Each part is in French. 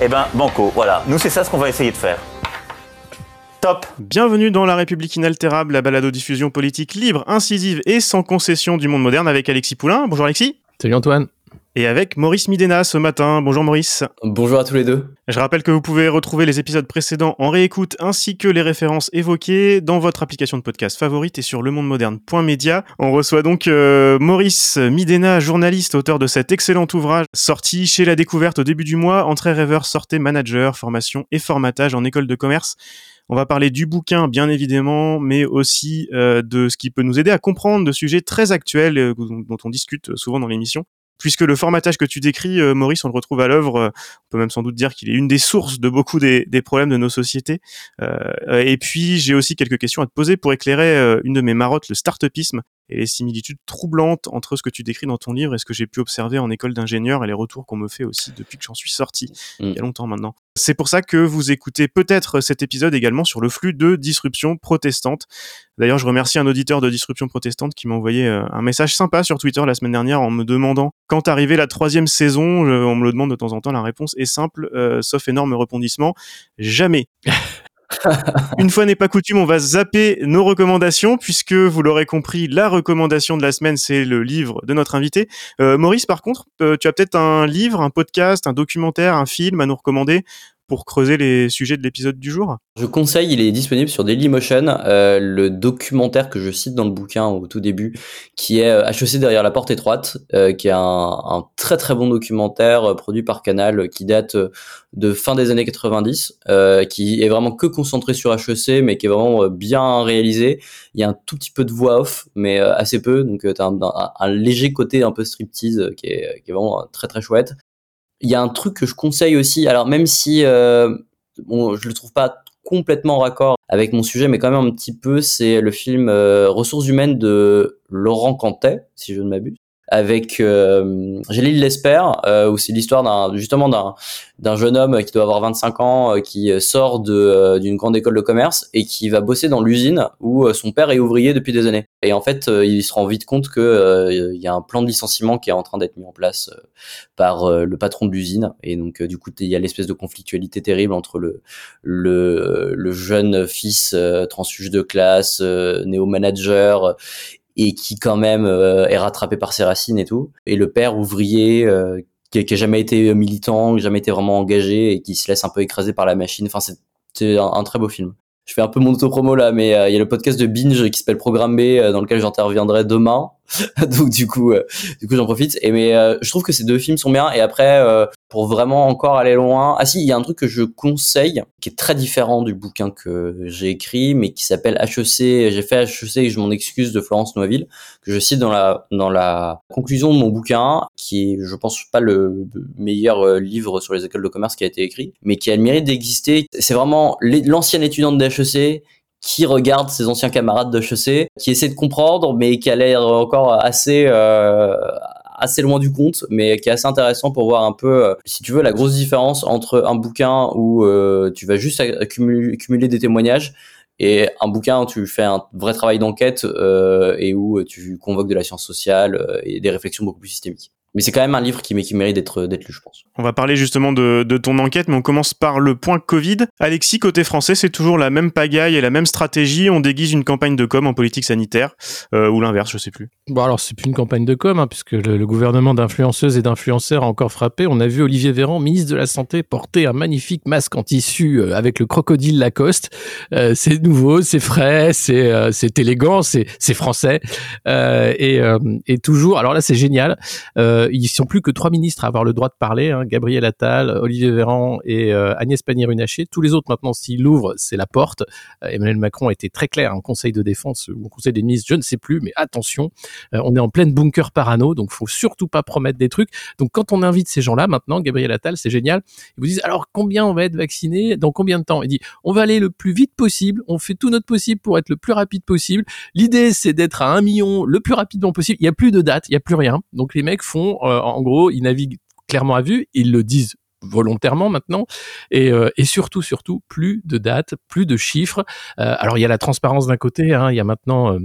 Eh ben, banco, voilà. Nous, c'est ça ce qu'on va essayer de faire. Top Bienvenue dans La République inaltérable, la balado-diffusion politique libre, incisive et sans concession du monde moderne avec Alexis Poulain. Bonjour Alexis. Salut Antoine. Et avec Maurice Midena ce matin. Bonjour Maurice. Bonjour à tous les deux. Je rappelle que vous pouvez retrouver les épisodes précédents en réécoute ainsi que les références évoquées dans votre application de podcast favorite et sur lemondemoderne.media. On reçoit donc euh, Maurice Midena, journaliste, auteur de cet excellent ouvrage sorti chez La Découverte au début du mois, Entrée rêveur, sortez manager, formation et formatage en école de commerce. On va parler du bouquin, bien évidemment, mais aussi euh, de ce qui peut nous aider à comprendre de sujets très actuels euh, dont on discute souvent dans l'émission puisque le formatage que tu décris, euh, Maurice, on le retrouve à l'œuvre. euh, on peut même sans doute dire qu'il est une des sources de beaucoup des, problèmes de nos sociétés. Euh, et puis, j'ai aussi quelques questions à te poser pour éclairer une de mes marottes, le start-upisme et les similitudes troublantes entre ce que tu décris dans ton livre et ce que j'ai pu observer en école d'ingénieur et les retours qu'on me fait aussi depuis que j'en suis sorti il y a longtemps maintenant. C'est pour ça que vous écoutez peut-être cet épisode également sur le flux de disruption protestante. D'ailleurs, je remercie un auditeur de disruption protestante qui m'a envoyé euh, un message sympa sur Twitter la semaine dernière en me demandant quand arrivait la troisième saison? On me le demande de temps en temps. La réponse est simple, euh, sauf énorme rebondissement. Jamais. Une fois n'est pas coutume, on va zapper nos recommandations puisque vous l'aurez compris, la recommandation de la semaine c'est le livre de notre invité. Euh, Maurice, par contre, euh, tu as peut-être un livre, un podcast, un documentaire, un film à nous recommander pour creuser les sujets de l'épisode du jour? Je conseille, il est disponible sur Dailymotion, euh, le documentaire que je cite dans le bouquin au tout début, qui est euh, HEC derrière la porte étroite, euh, qui est un, très très bon documentaire euh, produit par Canal, euh, qui date euh, de fin des années 90, euh, qui est vraiment que concentré sur HEC, mais qui est vraiment euh, bien réalisé. Il y a un tout petit peu de voix off, mais euh, assez peu, donc euh, t'as un, léger côté un peu striptease euh, qui est, vraiment euh, très très chouette. Il y a un truc que je conseille aussi, alors même si euh, bon, je le trouve pas complètement raccord avec mon sujet, mais quand même un petit peu, c'est le film euh, Ressources humaines de Laurent Cantet, si je ne m'abuse, avec euh, Gélil Lesper, euh, où c'est l'histoire d'un justement d'un d'un jeune homme qui doit avoir 25 ans, euh, qui sort de euh, d'une grande école de commerce et qui va bosser dans l'usine où euh, son père est ouvrier depuis des années. Et en fait, euh, il se rend vite compte que euh, il y a un plan de licenciement qui est en train d'être mis en place euh, par euh, le patron de l'usine. Et donc, euh, du coup, il y a l'espèce de conflictualité terrible entre le le, le jeune fils euh, transfuge de classe, euh, néo-manager, et qui quand même euh, est rattrapé par ses racines et tout, et le père ouvrier euh, qui, qui a jamais été militant, qui a jamais été vraiment engagé et qui se laisse un peu écraser par la machine. Enfin, c'est un, un très beau film. Je fais un peu mon auto-promo là, mais euh, il y a le podcast de Binge qui s'appelle Programme B, euh, dans lequel j'interviendrai demain. Donc du coup, euh, du coup j'en profite. Et mais je trouve que ces deux films sont bien. Et après, pour vraiment encore aller loin, ah si, il y a un truc que je conseille qui est très différent du bouquin que j'ai écrit, mais qui s'appelle HEC. J'ai fait HEC et je m'en excuse de Florence Noiville, que je cite dans la dans la conclusion de mon bouquin, qui est, je pense, pas le meilleur euh, livre sur les écoles de commerce qui a été écrit, mais qui a le mérite d'exister. C'est vraiment l'ancienne étudiante d'HEC qui regarde ses anciens camarades de HEC, qui essaie de comprendre, mais qui a l'air encore assez euh, assez loin du compte, mais qui est assez intéressant pour voir un peu, euh, si tu veux, la grosse différence entre un bouquin où euh, tu vas juste accumuler, des témoignages et un bouquin où tu fais un vrai travail d'enquête euh, et où tu convoques de la science sociale et des réflexions beaucoup plus systémiques. Mais c'est quand même un livre qui, qui mérite d'être lu, je pense. On va parler justement de, de ton enquête, mais on commence par le point Covid. Alexis, côté français, c'est toujours la même pagaille et la même stratégie. On déguise une campagne de com en politique sanitaire, euh, ou l'inverse, je sais plus. Bon, alors, c'est plus une campagne de com, hein, puisque le, le gouvernement d'influenceuses et d'influenceurs a encore frappé. On a vu Olivier Véran, ministre de la Santé, porter un magnifique masque en tissu euh, avec le crocodile Lacoste. Euh, c'est nouveau, c'est frais, c'est euh, c'est élégant, c'est c'est français. Euh, et, euh, et toujours, alors là, c'est génial. Euh, Euh, ils sont plus que trois ministres à avoir le droit de parler, hein, Gabriel Attal, Olivier Véran et euh, Agnès Pannier-Runacher. Tous les autres maintenant, s'ils l'ouvrent, c'est la porte. Euh, Emmanuel Macron a été très clair en Conseil de défense ou au Conseil des ministres, je ne sais plus, mais attention, euh, on est en pleine bunker parano, donc faut surtout pas promettre des trucs. Donc quand on invite ces gens-là maintenant, Gabriel Attal, c'est génial. Ils vous disent alors combien on va être vacciné, dans combien de temps? Il dit on va aller le plus vite possible, on fait tout notre possible pour être le plus rapide possible. L'idée c'est d'être à un million le plus rapidement possible. Il y a plus de date, il y a plus rien. Donc les mecs font, euh, en gros, ils naviguent clairement à vue, ils le disent volontairement maintenant et, euh, et surtout surtout plus de dates plus de chiffres. Euh, alors il y a la transparence d'un côté hein, il y a maintenant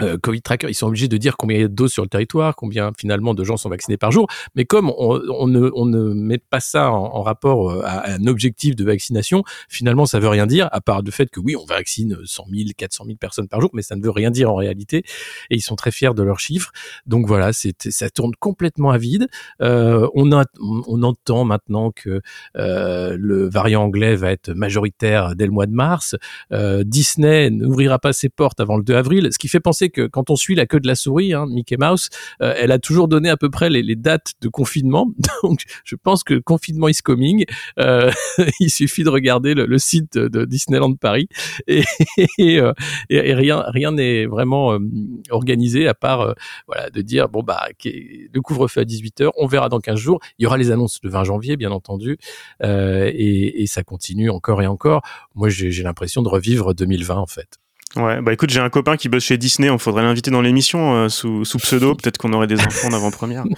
euh, Covid Tracker, ils sont obligés de dire combien il y a de doses sur le territoire, combien finalement de gens sont vaccinés par jour. Mais comme on, on ne, on ne met pas ça en, rapport euh, à un objectif de vaccination, finalement ça veut rien dire, à part le fait que oui, on vaccine 100 000, 400 000 personnes par jour, mais ça ne veut rien dire en réalité. Et ils sont très fiers de leurs chiffres. Donc voilà, ça tourne complètement à vide. Euh, on, a, on entend maintenant que euh, le variant anglais va être majoritaire dès le mois de mars. Euh, Disney n'ouvrira pas ses portes avant le 2 avril, ce qui fait penser que quand on suit la queue de la souris, hein, Mickey Mouse, euh, elle a toujours donné à peu près les, dates de confinement. Donc, je pense que confinement is coming. Euh, il suffit de regarder le, site de, Disneyland Paris euh, et rien, rien n'est vraiment organisé à part voilà de dire bon bah le couvre-feu à 18 h on verra dans 15 jours. Il y aura les annonces le 20 janvier, bien entendu, et ça continue encore et encore. Moi, j'ai l'impression de revivre 2020 en fait. Ouais, bah écoute, j'ai un copain qui bosse chez Disney, on faudrait l'inviter dans l'émission euh, sous, sous pseudo, peut-être qu'on aurait des enfants en avant-première.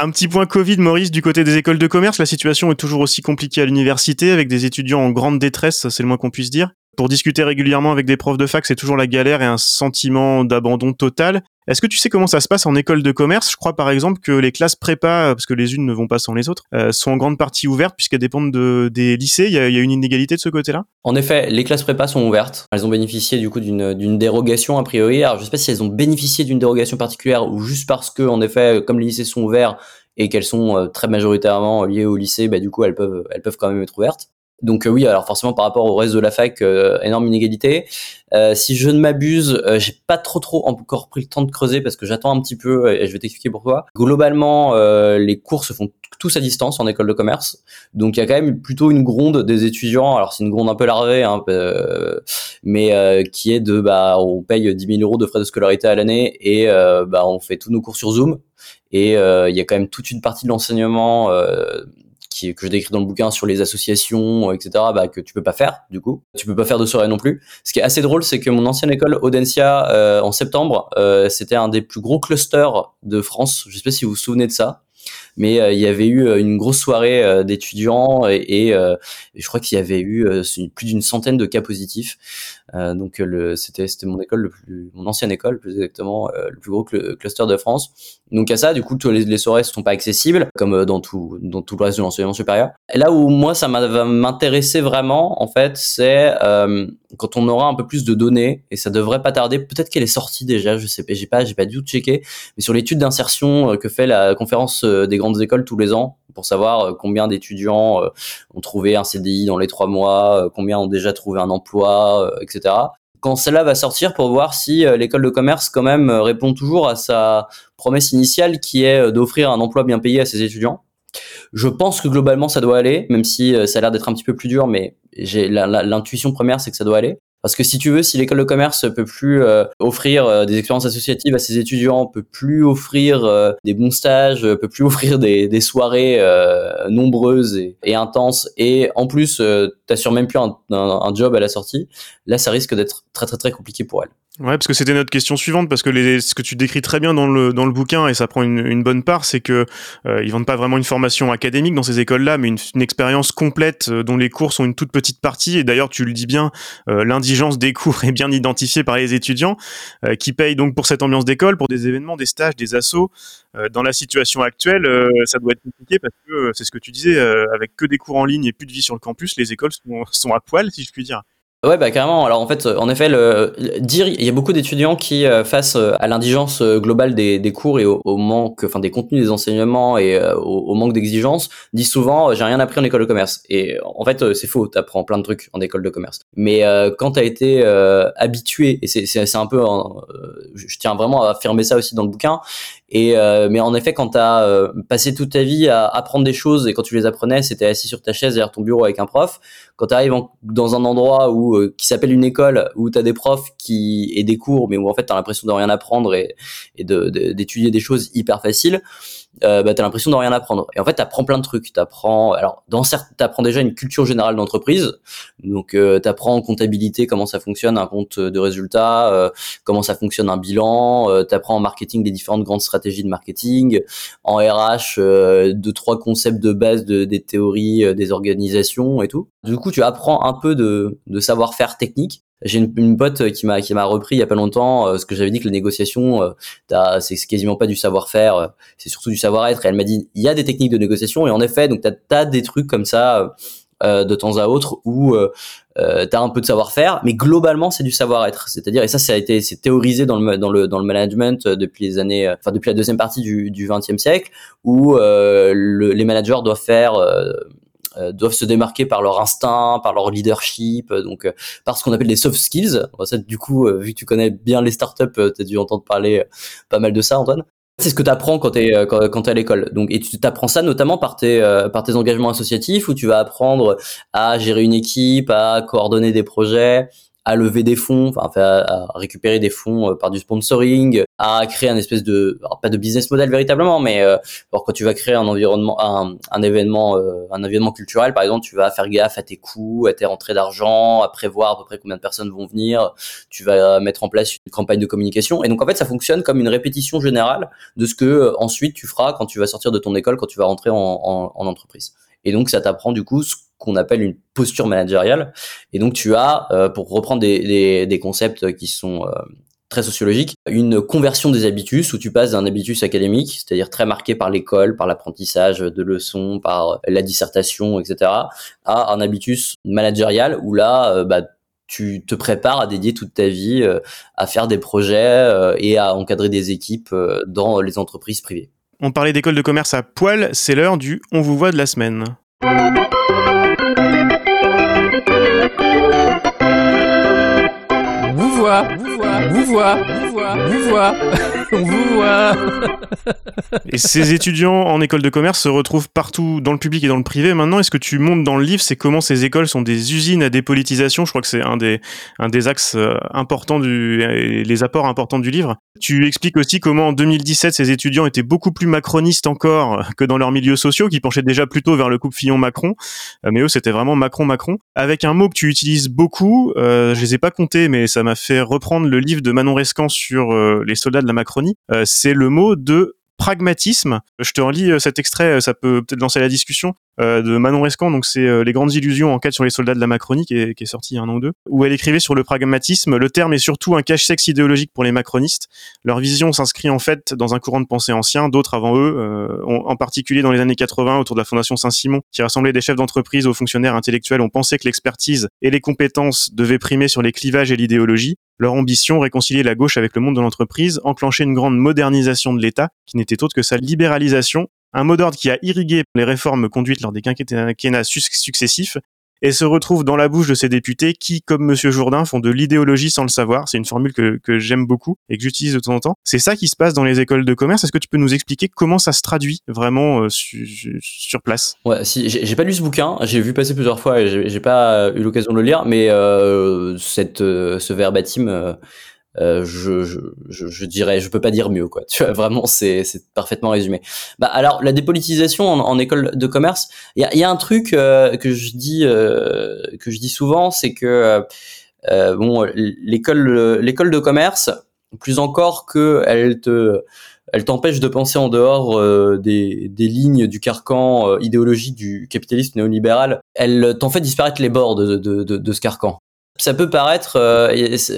Un petit point Covid, Maurice, du côté des écoles de commerce, la situation est toujours aussi compliquée à l'université, avec des étudiants en grande détresse, c'est le moins qu'on puisse dire. Pour discuter régulièrement avec des profs de fac, c'est toujours la galère et un sentiment d'abandon total. Est-ce que tu sais comment ça se passe en école de commerce? Je crois par exemple que les classes prépa, parce que les unes ne vont pas sans les autres, euh, sont en grande partie ouvertes puisqu'elles dépendent de, des lycées. Il y, a, une inégalité de ce côté-là? En effet, les classes prépa sont ouvertes. Elles ont bénéficié du coup d'une dérogation a priori. Alors je sais pas si elles ont bénéficié d'une dérogation particulière ou juste parce que en effet, comme les lycées sont ouverts et qu'elles sont euh, très majoritairement liées au lycée, bah, du coup elles peuvent elles peuvent quand même être ouvertes. Donc euh, oui, alors forcément par rapport au reste de la fac, euh, énorme inégalité. Euh, si je ne m'abuse, j'ai pas trop trop encore pris le temps de creuser parce que j'attends un petit peu et je vais t'expliquer pourquoi. Globalement, les cours se font tous à distance en école de commerce, donc il y a quand même plutôt une gronde des étudiants. Alors c'est une gronde un peu larvée, hein, mais qui est de bah on paye 10 000 euros de frais de scolarité à l'année et bah on fait tous nos cours sur Zoom. Et il y a quand même toute une partie de l'enseignement qui, que je décris dans le bouquin sur les associations, etc., bah, que tu peux pas faire, du coup. Tu peux pas faire de soirée non plus. Ce qui est assez drôle, c'est que mon ancienne école, Audencia, euh, en septembre, euh, c'était un des plus gros clusters de France. Je sais pas si vous vous souvenez de ça mais euh, il y avait eu une grosse soirée euh, d'étudiants et, et, et, je crois qu'il y avait eu plus d'une centaine de cas positifs. Donc le c'était c'était mon école le plus mon ancienne école plus exactement le plus gros cl cluster de France. Donc à ça du coup les, les soirées ne sont pas accessibles comme dans tout dans tout le reste de l'enseignement supérieur. Et là où moi ça va m'intéresser vraiment en fait c'est quand on aura un peu plus de données et ça devrait pas tarder peut-être qu'elle est sortie déjà je sais pas j'ai pas j'ai pas du tout checké mais sur l'étude d'insertion que fait la conférence des grandes écoles tous les ans pour savoir combien d'étudiants ont trouvé un CDI dans les trois mois, combien ont déjà trouvé un emploi, etc. Quand celle-là va sortir pour voir si l'école de commerce quand même répond toujours à sa promesse initiale qui est d'offrir un emploi bien payé à ses étudiants. Je pense que globalement ça doit aller, même si ça a l'air d'être un petit peu plus dur, mais j'ai l'intuition première c'est que ça doit aller. Parce que si tu veux, si l'école de commerce peut plus euh, offrir euh, des expériences associatives à ses étudiants, peut plus offrir euh, des bons stages, peut plus offrir des, soirées nombreuses et, intenses, et en plus, t'assures même plus un, un, un, job à la sortie, là, ça risque d'être très très très compliqué pour elle. Ouais, parce que c'était notre question suivante, parce que les, ce que tu décris très bien dans le dans le bouquin et ça prend une, une bonne part, c'est que euh, ils vendent pas vraiment une formation académique dans ces écoles-là, mais une, une expérience complète euh, dont les cours sont une toute petite partie. Et d'ailleurs, tu le dis bien, euh, l'indigence des cours est bien identifiée par les étudiants, euh, qui payent donc pour cette ambiance d'école, pour des événements, des stages, des assos. Euh, dans la situation actuelle, ça doit être compliqué parce que c'est ce que tu disais, avec que des cours en ligne et plus de vie sur le campus, les écoles sont, sont à poil, si je puis dire. Ouais, bah carrément. Alors en fait, en effet, le, dire, il y a beaucoup d'étudiants qui, euh, face à l'indigence globale des, des, cours et au, au, manque, enfin des contenus des enseignements et euh, au, au, manque d'exigence, disent souvent j'ai rien appris en école de commerce. Et en fait, c'est faux. T'apprends plein de trucs en école de commerce. Mais euh, quand t'as été habitué, et c'est un peu, je tiens vraiment à affirmer ça aussi dans le bouquin, Et mais en effet, quand tu as passé toute ta vie à apprendre des choses et quand tu les apprenais, c'était assis sur ta chaise derrière ton bureau avec un prof. Quand tu arrives dans un endroit où qui s'appelle une école où tu as des profs qui et des cours, mais où en fait tu as l'impression de rien apprendre et, et d'étudier des choses hyper faciles euh, bah, t'as l'impression de rien apprendre. Et en fait, t'apprends plein de trucs. T'apprends, alors dans certes, t'apprends déjà une culture générale d'entreprise. Donc, euh, t'apprends en comptabilité comment ça fonctionne un compte de résultats, euh, comment ça fonctionne un bilan. Euh, t'apprends en marketing les différentes grandes stratégies de marketing. En RH, euh, deux trois concepts de base de, des théories euh, des organisations et tout. Du coup, tu apprends un peu de, de savoir-faire technique. J'ai une, une, pote qui m'a qui m'a repris il y a pas longtemps euh, ce que j'avais dit que les négociations euh, c'est quasiment pas du savoir-faire, euh, c'est surtout du savoir-être. Et elle m'a dit il y a des techniques de négociation et en effet donc t'as as des trucs comme ça euh, de temps à autre où euh, t'as un peu de savoir-faire, mais globalement c'est du savoir-être. C'est-à-dire et ça ça a été c'est théorisé dans le dans le dans le management depuis les années enfin depuis la deuxième partie du du 20e siècle où le, les managers doivent faire euh, doivent se démarquer par leur instinct, par leur leadership, euh, donc euh, par ce qu'on appelle les soft skills. Du coup, vu que tu connais bien les startups, tu as dû entendre parler pas mal de ça, Antoine. C'est ce que tu apprends quand tu es quand, quand à l'école. Donc et tu t'apprends ça notamment par tes par tes engagements associatifs où tu vas apprendre à gérer une équipe, à coordonner des projets, à lever des fonds, enfin à, récupérer des fonds euh, par du sponsoring, à créer un espèce de pas de business model véritablement, mais euh, quand tu vas créer un environnement, un, événement, euh, un événement culturel par exemple, tu vas faire gaffe à tes coûts, à tes rentrées d'argent, à prévoir à peu près combien de personnes vont venir, tu vas mettre en place une campagne de communication, et donc en fait ça fonctionne comme une répétition générale de ce que ensuite tu feras quand tu vas sortir de ton école, quand tu vas rentrer en, en, en entreprise. Et donc ça t'apprend du coup qu'on appelle une posture managériale. Et donc tu as, euh, pour reprendre des, concepts qui sont euh, très sociologiques, une conversion des habitus où tu passes d'un habitus académique, c'est-à-dire très marqué par l'école, par l'apprentissage de leçons, par la dissertation, etc., à un habitus managérial où là, euh, bah, tu te prépares à dédier toute ta vie à faire des projets et à encadrer des équipes dans les entreprises privées. On parlait d'école de commerce à poil, c'est l'heure du on vous voit de la semaine. Vous voit, vous voit, vous voit, vous voit, vous voit. Et ces étudiants en école de commerce se retrouvent partout dans le public et dans le privé. Maintenant, est-ce que tu montes dans le livre, c'est comment ces écoles sont des usines à dépolitisation? Je crois que c'est un des, axes euh, importants du, les apports importants du livre. Tu expliques aussi comment en 2017, ces étudiants étaient beaucoup plus macronistes encore que dans leurs milieux sociaux, qui penchaient déjà plutôt vers le couple Fillon-Macron. Euh, mais eux, c'était vraiment Macron-Macron. Avec un mot que tu utilises beaucoup, euh, je les ai pas comptés, mais ça m'a fait reprendre le livre de Manon Rescan sur euh, les soldats de la Macronie. Euh, c'est le mot de pragmatisme. Je te relis euh, cet extrait, ça peut peut-être lancer la discussion, de Manon Rescan, donc c'est Les grandes illusions en quête sur les soldats de la Macronie, qui est, sorti il y a un an ou deux, où elle écrivait sur le pragmatisme, le terme est surtout un cache-sexe idéologique pour les macronistes. Leur vision s'inscrit en fait dans un courant de pensée ancien, d'autres avant eux, en particulier dans les années 80, autour de la Fondation Saint-Simon, qui rassemblait des chefs d'entreprise aux fonctionnaires intellectuels, ont pensé que l'expertise et les compétences devaient primer sur les clivages et l'idéologie. Leur ambition, réconcilier la gauche avec le monde de l'entreprise, enclencher une grande modernisation de l'État, qui n'était autre que sa libéralisation, un mot d'ordre qui a irrigué les réformes conduites lors des quinquennats successifs, et se retrouve dans la bouche de ces députés qui, comme Monsieur Jourdain, font de l'idéologie sans le savoir. C'est une formule que, que j'aime beaucoup et que j'utilise de temps en temps. C'est ça qui se passe dans les écoles de commerce. Est-ce que tu peux nous expliquer comment ça se traduit vraiment euh, su, sur place? Ouais, si j'ai pas lu ce bouquin, j'ai vu passer plusieurs fois et j'ai pas eu l'occasion de le lire, mais euh, cette euh, ce verbatim euh, euh, je, je, je, dirais, je peux pas dire mieux, quoi. Tu vois, vraiment, c'est, parfaitement résumé. Bah, alors, la dépolitisation en, en école de commerce, il y a, y a, un truc euh, que je dis, euh, que je dis souvent, c'est que euh, bon, l'école, l'école de commerce, plus encore que elle te elle t'empêche de penser en dehors euh, des, des, lignes du carcan euh, idéologique du capitalisme néolibéral. Elle t'en fait disparaître les bords de, de, de, de ce carcan ça peut paraître euh,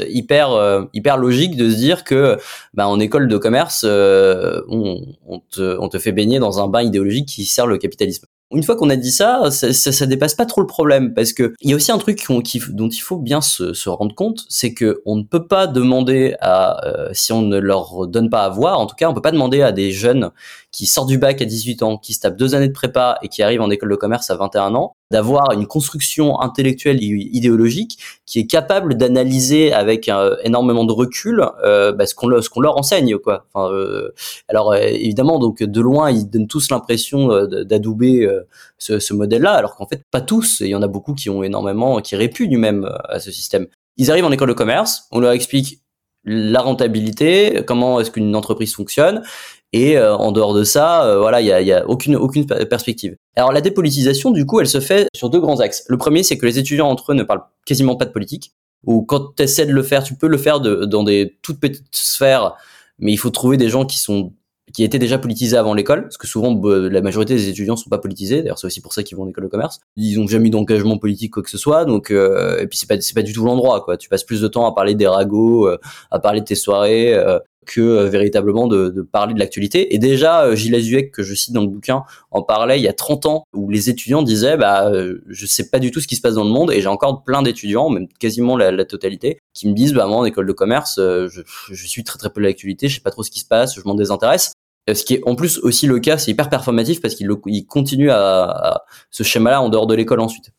hyper euh, hyper logique de se dire que bah, en école de commerce euh, on, te, on te fait baigner dans un bain idéologique qui sert le capitalisme. Une fois qu'on a dit ça, ça, ça, dépasse pas trop le problème parce que il y a aussi un truc dont il faut bien se, se rendre compte, c'est que on ne peut pas demander à euh, si on ne leur donne pas à voir, en tout cas, on peut pas demander à des jeunes qui sortent du bac à 18 ans, qui se tapent deux années de prépa et qui arrivent en école de commerce à 21 ans, d'avoir une construction intellectuelle et idéologique qui est capable d'analyser avec énormément de recul euh, bah, ce qu'on ce qu'on leur enseigne quoi. Enfin, euh, alors évidemment donc de loin ils donnent tous l'impression d'adouber ce, ce modèle-là, alors qu'en fait pas tous. Il y en a beaucoup qui ont énormément qui répugnent même à ce système. Ils arrivent en école de commerce, on leur explique la rentabilité, comment est-ce qu'une entreprise fonctionne, et euh, en dehors de ça, euh, voilà, il y a, y a, aucune aucune perspective. Alors la dépolitisation, du coup, elle se fait sur deux grands axes. Le premier, c'est que les étudiants entre eux ne parlent quasiment pas de politique. Ou quand tu essaies de le faire, tu peux le faire de, dans des toutes petites sphères, mais il faut trouver des gens qui sont qui étaient déjà politisés avant l'école, parce que souvent la majorité des étudiants sont pas politisés. D'ailleurs, c'est aussi pour ça qu'ils vont en école de commerce. Ils ont jamais eu d'engagement politique quoi que ce soit, donc euh, et puis c'est pas c'est pas du tout l'endroit quoi. Tu passes plus de temps à parler des ragots, à parler de tes soirées, que euh, véritablement de, de, parler de l'actualité. Et déjà, euh, Gilles Azuec, que je cite dans le bouquin, en parlait il y a 30 ans, où les étudiants disaient, bah, euh, je sais pas du tout ce qui se passe dans le monde, et j'ai encore plein d'étudiants, même quasiment la, la, totalité, qui me disent, bah, moi, en école de commerce, je, je suis très très peu de l'actualité, je sais pas trop ce qui se passe, je m'en désintéresse. Ce qui est en plus aussi le cas, c'est hyper performatif parce qu'il il continue à, à, ce schéma-là en dehors de l'école ensuite.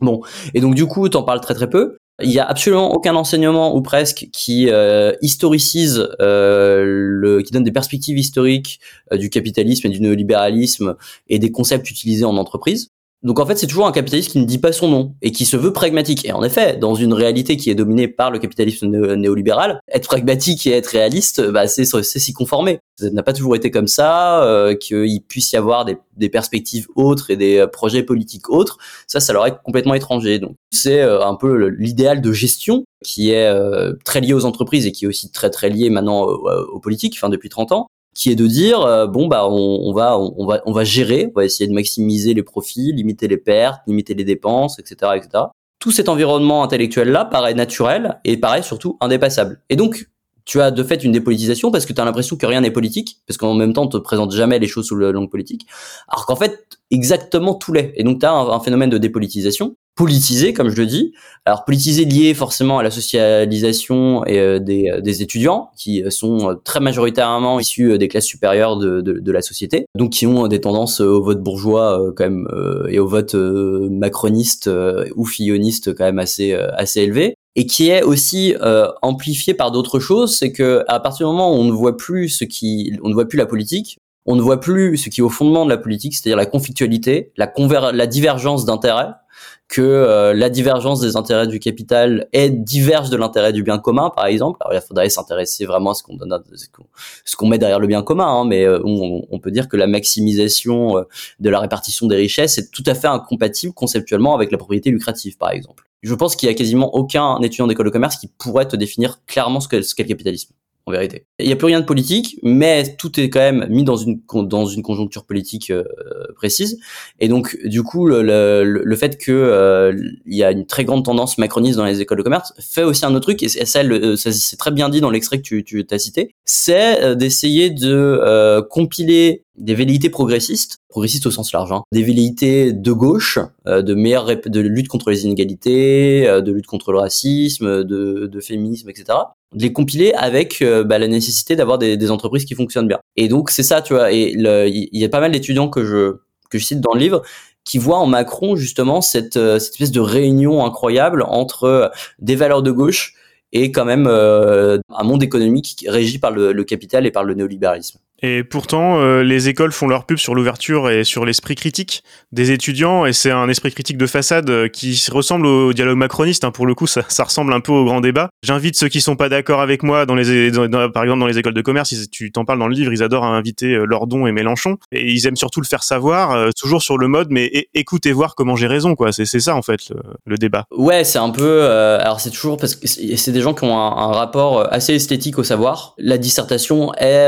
Bon, et donc du coup, t'en parles très très peu. Il y a absolument aucun enseignement ou presque qui euh, historicise, euh, le, qui donne des perspectives historiques euh, du capitalisme et du néolibéralisme et des concepts utilisés en entreprise. Donc en fait, c'est toujours un capitaliste qui ne dit pas son nom et qui se veut pragmatique. Et en effet, dans une réalité qui est dominée par le capitalisme néolibéral, être pragmatique et être réaliste, bah, c'est s'y conformer. Ça n'a pas toujours été comme ça, euh, qu'il puisse y avoir des, perspectives autres et des projets politiques autres. Ça, ça leur est complètement étranger. Donc c'est euh, un peu l'idéal de gestion qui est euh, très lié aux entreprises et qui est aussi très très lié maintenant aux politiques, enfin depuis 30 ans qui est de dire euh, bon bah on, va on, va on va gérer, on va essayer de maximiser les profits, limiter les pertes, limiter les dépenses, etc., etc. Tout cet environnement intellectuel là paraît naturel et paraît surtout indépassable. Et donc tu as de fait une dépolitisation parce que tu as l'impression que rien n'est politique, parce qu'en même temps, on te présente jamais les choses sous le langue politique, alors qu'en fait, exactement tout l'est. Et donc, tu as un, phénomène de dépolitisation, politisé, comme je le dis. Alors, politisé lié forcément à la socialisation et, euh, des, euh, des, étudiants, qui sont euh, très majoritairement issus des classes supérieures de, de, de, la société, donc qui ont des tendances au vote bourgeois quand même et au vote macroniste ou filloniste quand même assez, assez élevé et qui est aussi euh, amplifié par d'autres choses, c'est que à partir du moment où on ne voit plus ce qui, on ne voit plus la politique, on ne voit plus ce qui est au fondement de la politique, c'est-à-dire la conflictualité, la, la divergence d'intérêts, que euh, la divergence des intérêts du capital est diverge de l'intérêt du bien commun, par exemple. Alors il faudrait s'intéresser vraiment à ce qu'on donne, ce qu'on met derrière le bien commun, hein, mais euh, on, peut dire que la maximisation de la répartition des richesses est tout à fait incompatible conceptuellement avec la propriété lucrative, par exemple je pense qu'il y a quasiment aucun étudiant d'école de commerce qui pourrait te définir clairement ce qu'est le capitalisme en vérité. Il n'y a plus rien de politique, mais tout est quand même mis dans une dans une conjoncture politique euh, précise. Et donc, du coup, le, le, le fait que euh, il y a une très grande tendance macroniste dans les écoles de commerce fait aussi un autre truc, et ça, ça c'est très bien dit dans l'extrait que tu, tu as cité, c'est euh, d'essayer de compiler des velléités progressistes, progressistes au sens large, hein, des velléités de gauche, de meilleure de lutte contre les inégalités, de lutte contre le racisme, de, de féminisme, etc de les compiler avec euh, bah, la nécessité d'avoir des, des, entreprises qui fonctionnent bien. Et donc c'est ça, tu vois. Et il y a pas mal d'étudiants que je que je cite dans le livre qui voient en Macron justement cette, euh, cette espèce de réunion incroyable entre euh, des valeurs de gauche et quand même un monde économique régi par le, le capital et par le néolibéralisme. Et pourtant, euh, les écoles font leur pub sur l'ouverture et sur l'esprit critique des étudiants, et c'est un esprit critique de façade euh, qui ressemble au dialogue macroniste. Hein. Pour le coup, ça, ressemble un peu au grand débat. J'invite ceux qui sont pas d'accord avec moi, par exemple dans les écoles de commerce, tu t'en parles dans le livre, ils adorent inviter euh, Lordon et Mélenchon, et ils aiment surtout le faire savoir, toujours sur le mode, mais écoute et voir comment j'ai raison. C'est ça en fait le, débat. Ouais, c'est un peu. alors c'est toujours parce que c'est des gens qui ont un, rapport assez esthétique au savoir. La dissertation est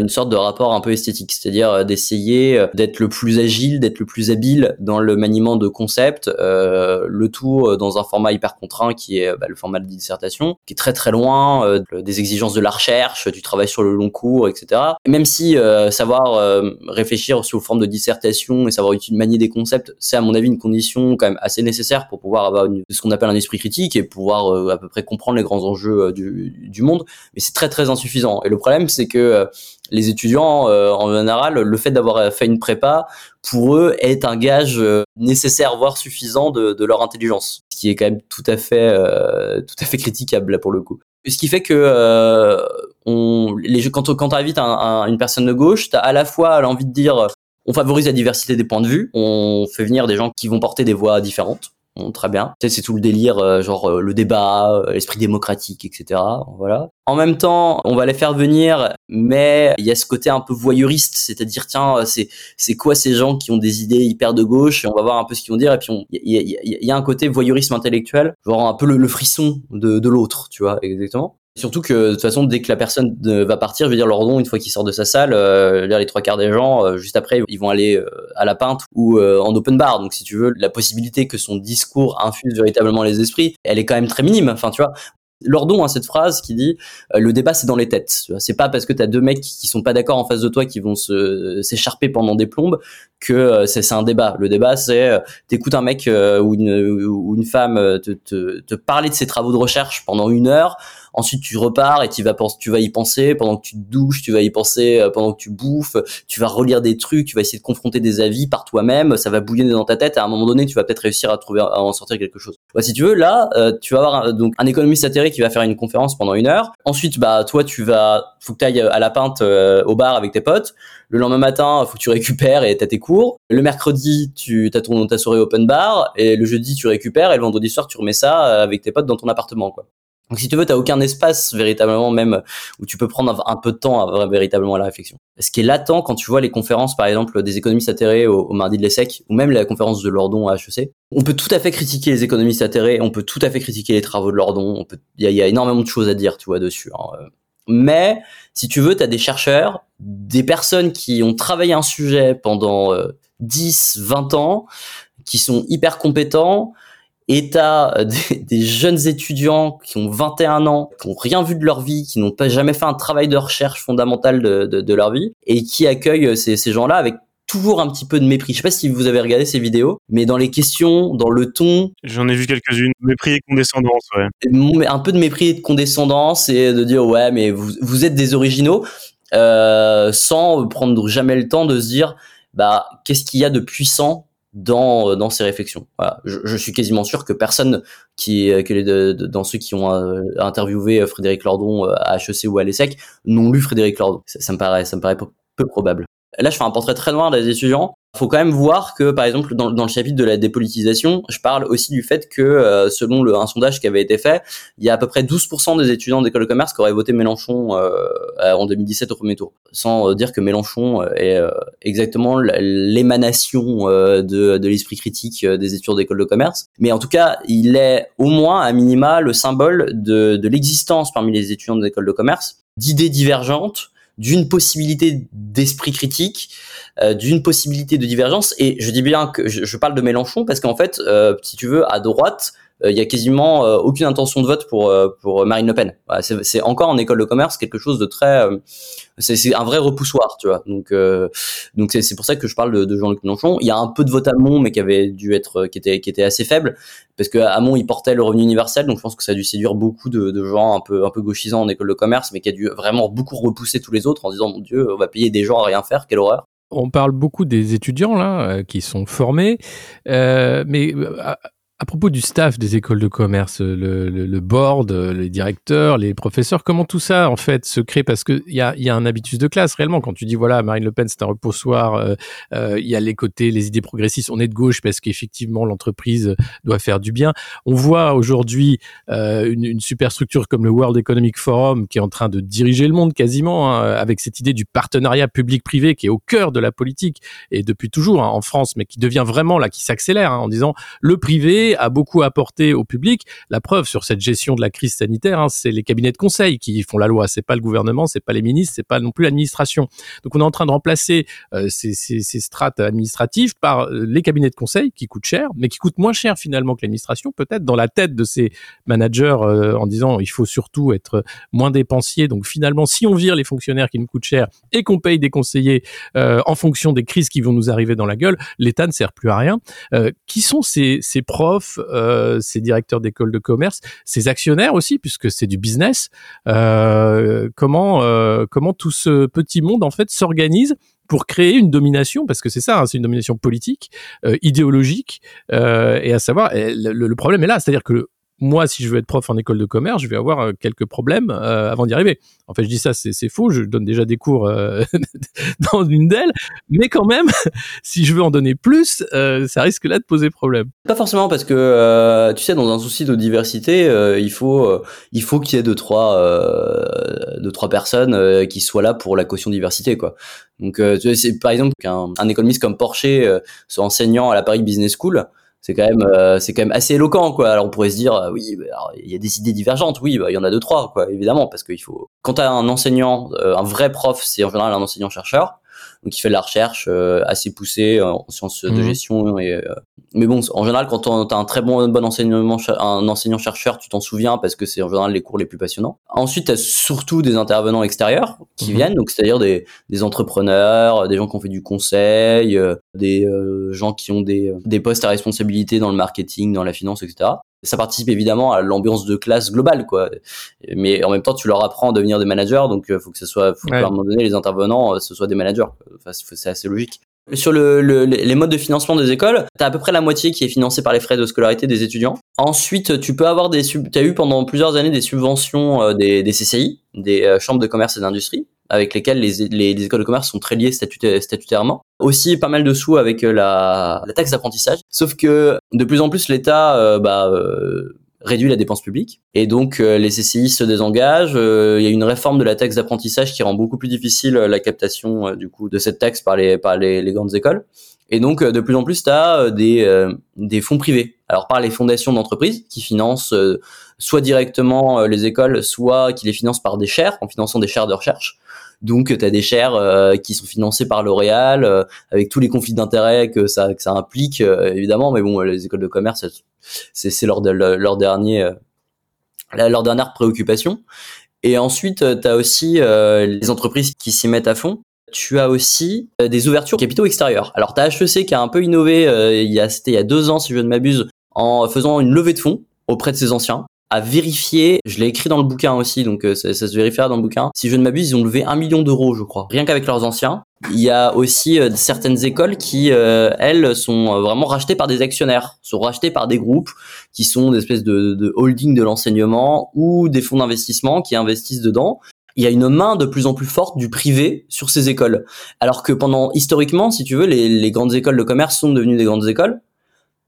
une sorte de rapport un peu esthétique, c'est-à-dire euh, d'essayer euh, d'être le plus agile, d'être le plus habile dans le maniement de concepts, euh, le tout dans un format hyper contraint qui est bah, le format de dissertation, qui est très très loin des exigences de la recherche, du travail sur le long cours, etc. Et même si savoir réfléchir sous forme de dissertation et savoir utiliser manier des concepts, c'est à mon avis une condition quand même assez nécessaire pour pouvoir avoir ce qu'on appelle un esprit critique et pouvoir à peu près comprendre les grands enjeux du, du monde, mais c'est très très insuffisant. Et le problème c'est que Les étudiants, euh, en général, le fait d'avoir fait une prépa, pour eux, est un gage euh, nécessaire, voire suffisant de, de, leur intelligence, ce qui est quand même tout à fait, euh, tout à fait critiquable là pour le coup. Ce qui fait que euh, on, les, quand, quand tu invites un, un, une personne de gauche, tu as à la fois l'envie de dire on favorise la diversité des points de vue, on fait venir des gens qui vont porter des voix différentes, très bien. C'est tout le délire, euh, genre euh, le débat, euh, l'esprit démocratique, etc. Voilà. En même temps, on va les faire venir, mais il y a ce côté un peu voyeuriste, c'est-à-dire tiens, c'est c'est quoi ces gens qui ont des idées hyper de gauche et on va voir un peu ce qu'ils vont dire et puis il y, a un côté voyeurisme intellectuel, genre un peu le, le frisson de, de l'autre, tu vois, exactement. Surtout que de toute façon, dès que la personne va partir, je veux dire, Lordon, une fois qu'il sort de sa salle, euh, les trois quarts des gens, euh, juste après, ils vont aller euh, à la peinte ou euh, en open bar. Donc, si tu veux, la possibilité que son discours infuse véritablement les esprits, elle est quand même très minime. Enfin, tu vois, Lordon a cette phrase qui dit le débat c'est dans les têtes. C'est pas parce que t'as deux mecs qui sont pas d'accord en face de toi qui vont se s'écharper pendant des plombes que c'est un débat. Le débat c'est euh, t'écoutes un mec ou une femme te parler de ses travaux de recherche pendant une heure. Ensuite, tu repars et tu vas, tu vas y penser pendant que tu te douches, tu vas y penser pendant que tu bouffes, tu vas relire des trucs, tu vas essayer de confronter des avis par toi-même, ça va bouillonner dans ta tête. Et à un moment donné, tu vas peut-être réussir à trouver, à en sortir quelque chose. Ouais, si tu veux, là, tu vas avoir un, donc un économiste atterré qui va faire une conférence pendant une heure. Ensuite, bah toi, tu vas, faut que tu ailles à la pinte euh, au bar avec tes potes. Le lendemain matin, faut que tu récupères et t'as tes cours. Le mercredi, tu as ton ta soirée open bar et le jeudi, tu récupères et le vendredi soir, tu remets ça euh, avec tes potes dans ton appartement, quoi. Donc si tu veux, t'as aucun espace véritablement même où tu peux prendre un peu de temps à, véritablement à la réflexion. Ce qui est latent quand tu vois les conférences par exemple des économistes atterrés au, au mardi de l'ESSEC ou même la conférence de Lordon à HEC, on peut tout à fait critiquer les économistes atterrés, on peut tout à fait critiquer les travaux de Lordon, il y y a, énormément de choses à dire tu vois dessus. Hein. Mais si tu veux, t'as des chercheurs, des personnes qui ont travaillé un sujet pendant euh, 10, 20 ans, qui sont hyper compétents, et t'as des, des, jeunes étudiants qui ont 21 ans, qui ont rien vu de leur vie, qui n'ont pas jamais fait un travail de recherche fondamental de, de, de leur vie, et qui accueillent ces, ces gens-là avec toujours un petit peu de mépris. Je sais pas si vous avez regardé ces vidéos, mais dans les questions, dans le ton. J'en ai vu quelques-unes. Mépris et condescendance, ouais. Un peu de mépris et de condescendance et de dire ouais, mais vous, vous êtes des originaux, euh, sans prendre jamais le temps de se dire bah qu'est-ce qu'il y a de puissant dans dans ces réflexions. Voilà. Je, je, suis quasiment sûr que personne qui que les, de, dans ceux qui ont euh, interviewé Frédéric Lordon euh, à HEC ou à l'ESSEC n'ont lu Frédéric Lordon. Ça, ça, me paraît ça me paraît peu, peu probable. Là, je fais un portrait très noir des étudiants. Faut quand même voir que, par exemple, dans, le chapitre de la dépolitisation, je parle aussi du fait que, euh, selon un sondage qui avait été fait, il y a à peu près 12% des étudiants d'école de commerce qui auraient voté Mélenchon euh, en 2017 au premier tour. Sans dire que Mélenchon est euh, exactement l'émanation euh, de, l'esprit critique euh, des étudiants d'école de commerce. Mais en tout cas, il est au moins, à minima, le symbole de, de l'existence parmi les étudiants d'école de commerce d'idées divergentes, d'une possibilité d'esprit critique, euh, d'une possibilité de divergence. Et je dis bien que je, je parle de Mélenchon parce qu'en fait, euh, si tu veux, à droite, il y a quasiment euh, aucune intention de vote pour euh, pour Marine Le Pen. C'est encore en école de commerce quelque chose de très, euh, c'est un vrai repoussoir, tu vois. Donc donc c'est pour ça que je parle de, Jean-Luc Mélenchon. Il y a un peu de vote à Mont, mais qui avait dû être qui était qui était assez faible parce que Hamon il portait le revenu universel, donc je pense que ça a dû séduire beaucoup de, gens un peu un peu gauchisants en école de commerce, mais qui a dû vraiment beaucoup repousser tous les autres en disant mon Dieu, on va payer des gens à rien faire, quelle horreur. On parle beaucoup des étudiants là qui sont formés, euh, mais à propos du staff des écoles de commerce, le, le, le, board, les directeurs, les professeurs, comment tout ça en fait se crée? Parce qu'il y a, y a un habitus de classe réellement. Quand tu dis voilà, Marine Le Pen c'est un repoussoir, il euh, euh, y a les côtés, les idées progressistes, on est de gauche parce qu'effectivement l'entreprise doit faire du bien. On voit aujourd'hui euh, une, une, superstructure comme le World Economic Forum qui est en train de diriger le monde quasiment hein, avec cette idée du partenariat public-privé qui est au cœur de la politique et depuis toujours hein, en France, mais qui devient vraiment là, qui s'accélère hein, en disant le privé a beaucoup apporté au public. La preuve sur cette gestion de la crise sanitaire, hein, c'est les cabinets de conseil qui font la loi. C'est pas le gouvernement, c'est pas les ministres, c'est pas non plus l'administration. Donc on est en train de remplacer euh, ces, strates administratives par euh, les cabinets de conseil qui coûtent cher, mais qui coûtent moins cher finalement que l'administration, peut-être dans la tête de ces managers euh, en disant il faut surtout être moins dépensier. Donc finalement, si on vire les fonctionnaires qui nous coûtent cher et qu'on paye des conseillers en fonction des crises qui vont nous arriver dans la gueule, l'État ne sert plus à rien. Qui sont ces, ces profs euh, ces directeurs d'écoles de commerce, ces actionnaires aussi, puisque c'est du business. Euh, comment euh, comment tout ce petit monde en fait s'organise pour créer une domination, parce que c'est ça, hein, c'est une domination politique, euh, idéologique, euh, et à savoir, et le, le problème est là, c'est-à-dire que moi, si je veux être prof en école de commerce, je vais avoir euh, quelques problèmes euh, avant d'y arriver. En fait, je dis ça, c'est faux. Je donne déjà des cours euh, dans une d'elles, mais quand même, si je veux en donner plus, ça risque là de poser problème. Pas forcément parce que tu sais dans un souci de diversité, il faut il faut qu'il y ait deux trois personnes qui soient là pour la caution diversité quoi. Donc c'est par exemple qu'un un économiste comme Porcher soit enseignant à la Paris Business School, c'est quand même euh, c'est quand même assez éloquent quoi. Alors on pourrait se dire euh, oui, bah, il y a des idées divergentes, oui, bah, il y en a deux trois quoi, évidemment parce qu'il faut quand as un enseignant euh, un vrai prof, c'est en général un enseignant chercheur donc il fait de la recherche euh, assez poussée en sciences de Mhm. gestion et euh, mais bon en général quand tu as un très bon bon enseignement un enseignant chercheur tu t'en souviens parce que c'est en général les cours les plus passionnants ensuite tu as surtout des intervenants extérieurs qui Mhm. viennent donc c'est-à-dire des, des entrepreneurs des gens qui ont fait du conseil euh, des euh, gens qui ont des, des postes à responsabilité dans le marketing dans la finance etc ça participe évidemment à l'ambiance de classe globale quoi mais en même temps tu leur apprends à devenir des managers donc euh, faut que ce soit faut Ouais. qu'à un moment donné les intervenants euh, ce soit des managers enfin, c'est assez logique sur le, le- les modes de financement des écoles, tu as à peu près la moitié qui est financée par les frais de scolarité des étudiants. Ensuite, tu peux avoir des as eu pendant plusieurs années des subventions euh, des, des CCI, des chambres de commerce et d'industrie, avec lesquelles les, les, les écoles de commerce sont très liées statuta- statutairement. Aussi pas mal de sous avec euh, la, taxe d'apprentissage. Sauf que de plus en plus l'État euh, bah, euh, réduit la dépense publique et donc les CCI se désengagent. Il y a une réforme de la taxe d'apprentissage qui rend beaucoup plus difficile la captation du coup de cette taxe par les par les, grandes écoles. Et donc de plus en plus tu as des des fonds privés. Alors par les fondations d'entreprises qui financent euh, soit directement euh, les écoles, soit qui les financent par des chaires en finançant des chaires de recherche. Donc tu as des chaires euh, qui sont financées par L'Oréal avec tous les conflits d'intérêts que ça que ça implique évidemment mais bon les écoles de commerce c'est leur leur dernier leur dernière préoccupation. Et ensuite, tu as aussi les entreprises qui s'y mettent à fond. Tu as aussi des ouvertures capitaux extérieurs. Alors, tu as HEC qui a un peu innové, euh, il y a, c'était il y a deux ans, si je ne m'abuse, en faisant une levée de fonds auprès de ses anciens, à vérifier, je l'ai écrit dans le bouquin aussi, donc euh, ça, se vérifiera dans le bouquin, si je ne m'abuse, ils ont levé un million d'euros, je crois, rien qu'avec leurs anciens. Il y a aussi euh, certaines écoles qui, euh, elles, sont vraiment rachetées par des actionnaires, sont rachetées par des groupes qui sont des espèces de, de holding de l'enseignement ou des fonds d'investissement qui investissent dedans. Il y a une main de plus en plus forte du privé sur ces écoles. Alors que pendant, historiquement, si tu veux, les grandes écoles de commerce sont devenues des grandes écoles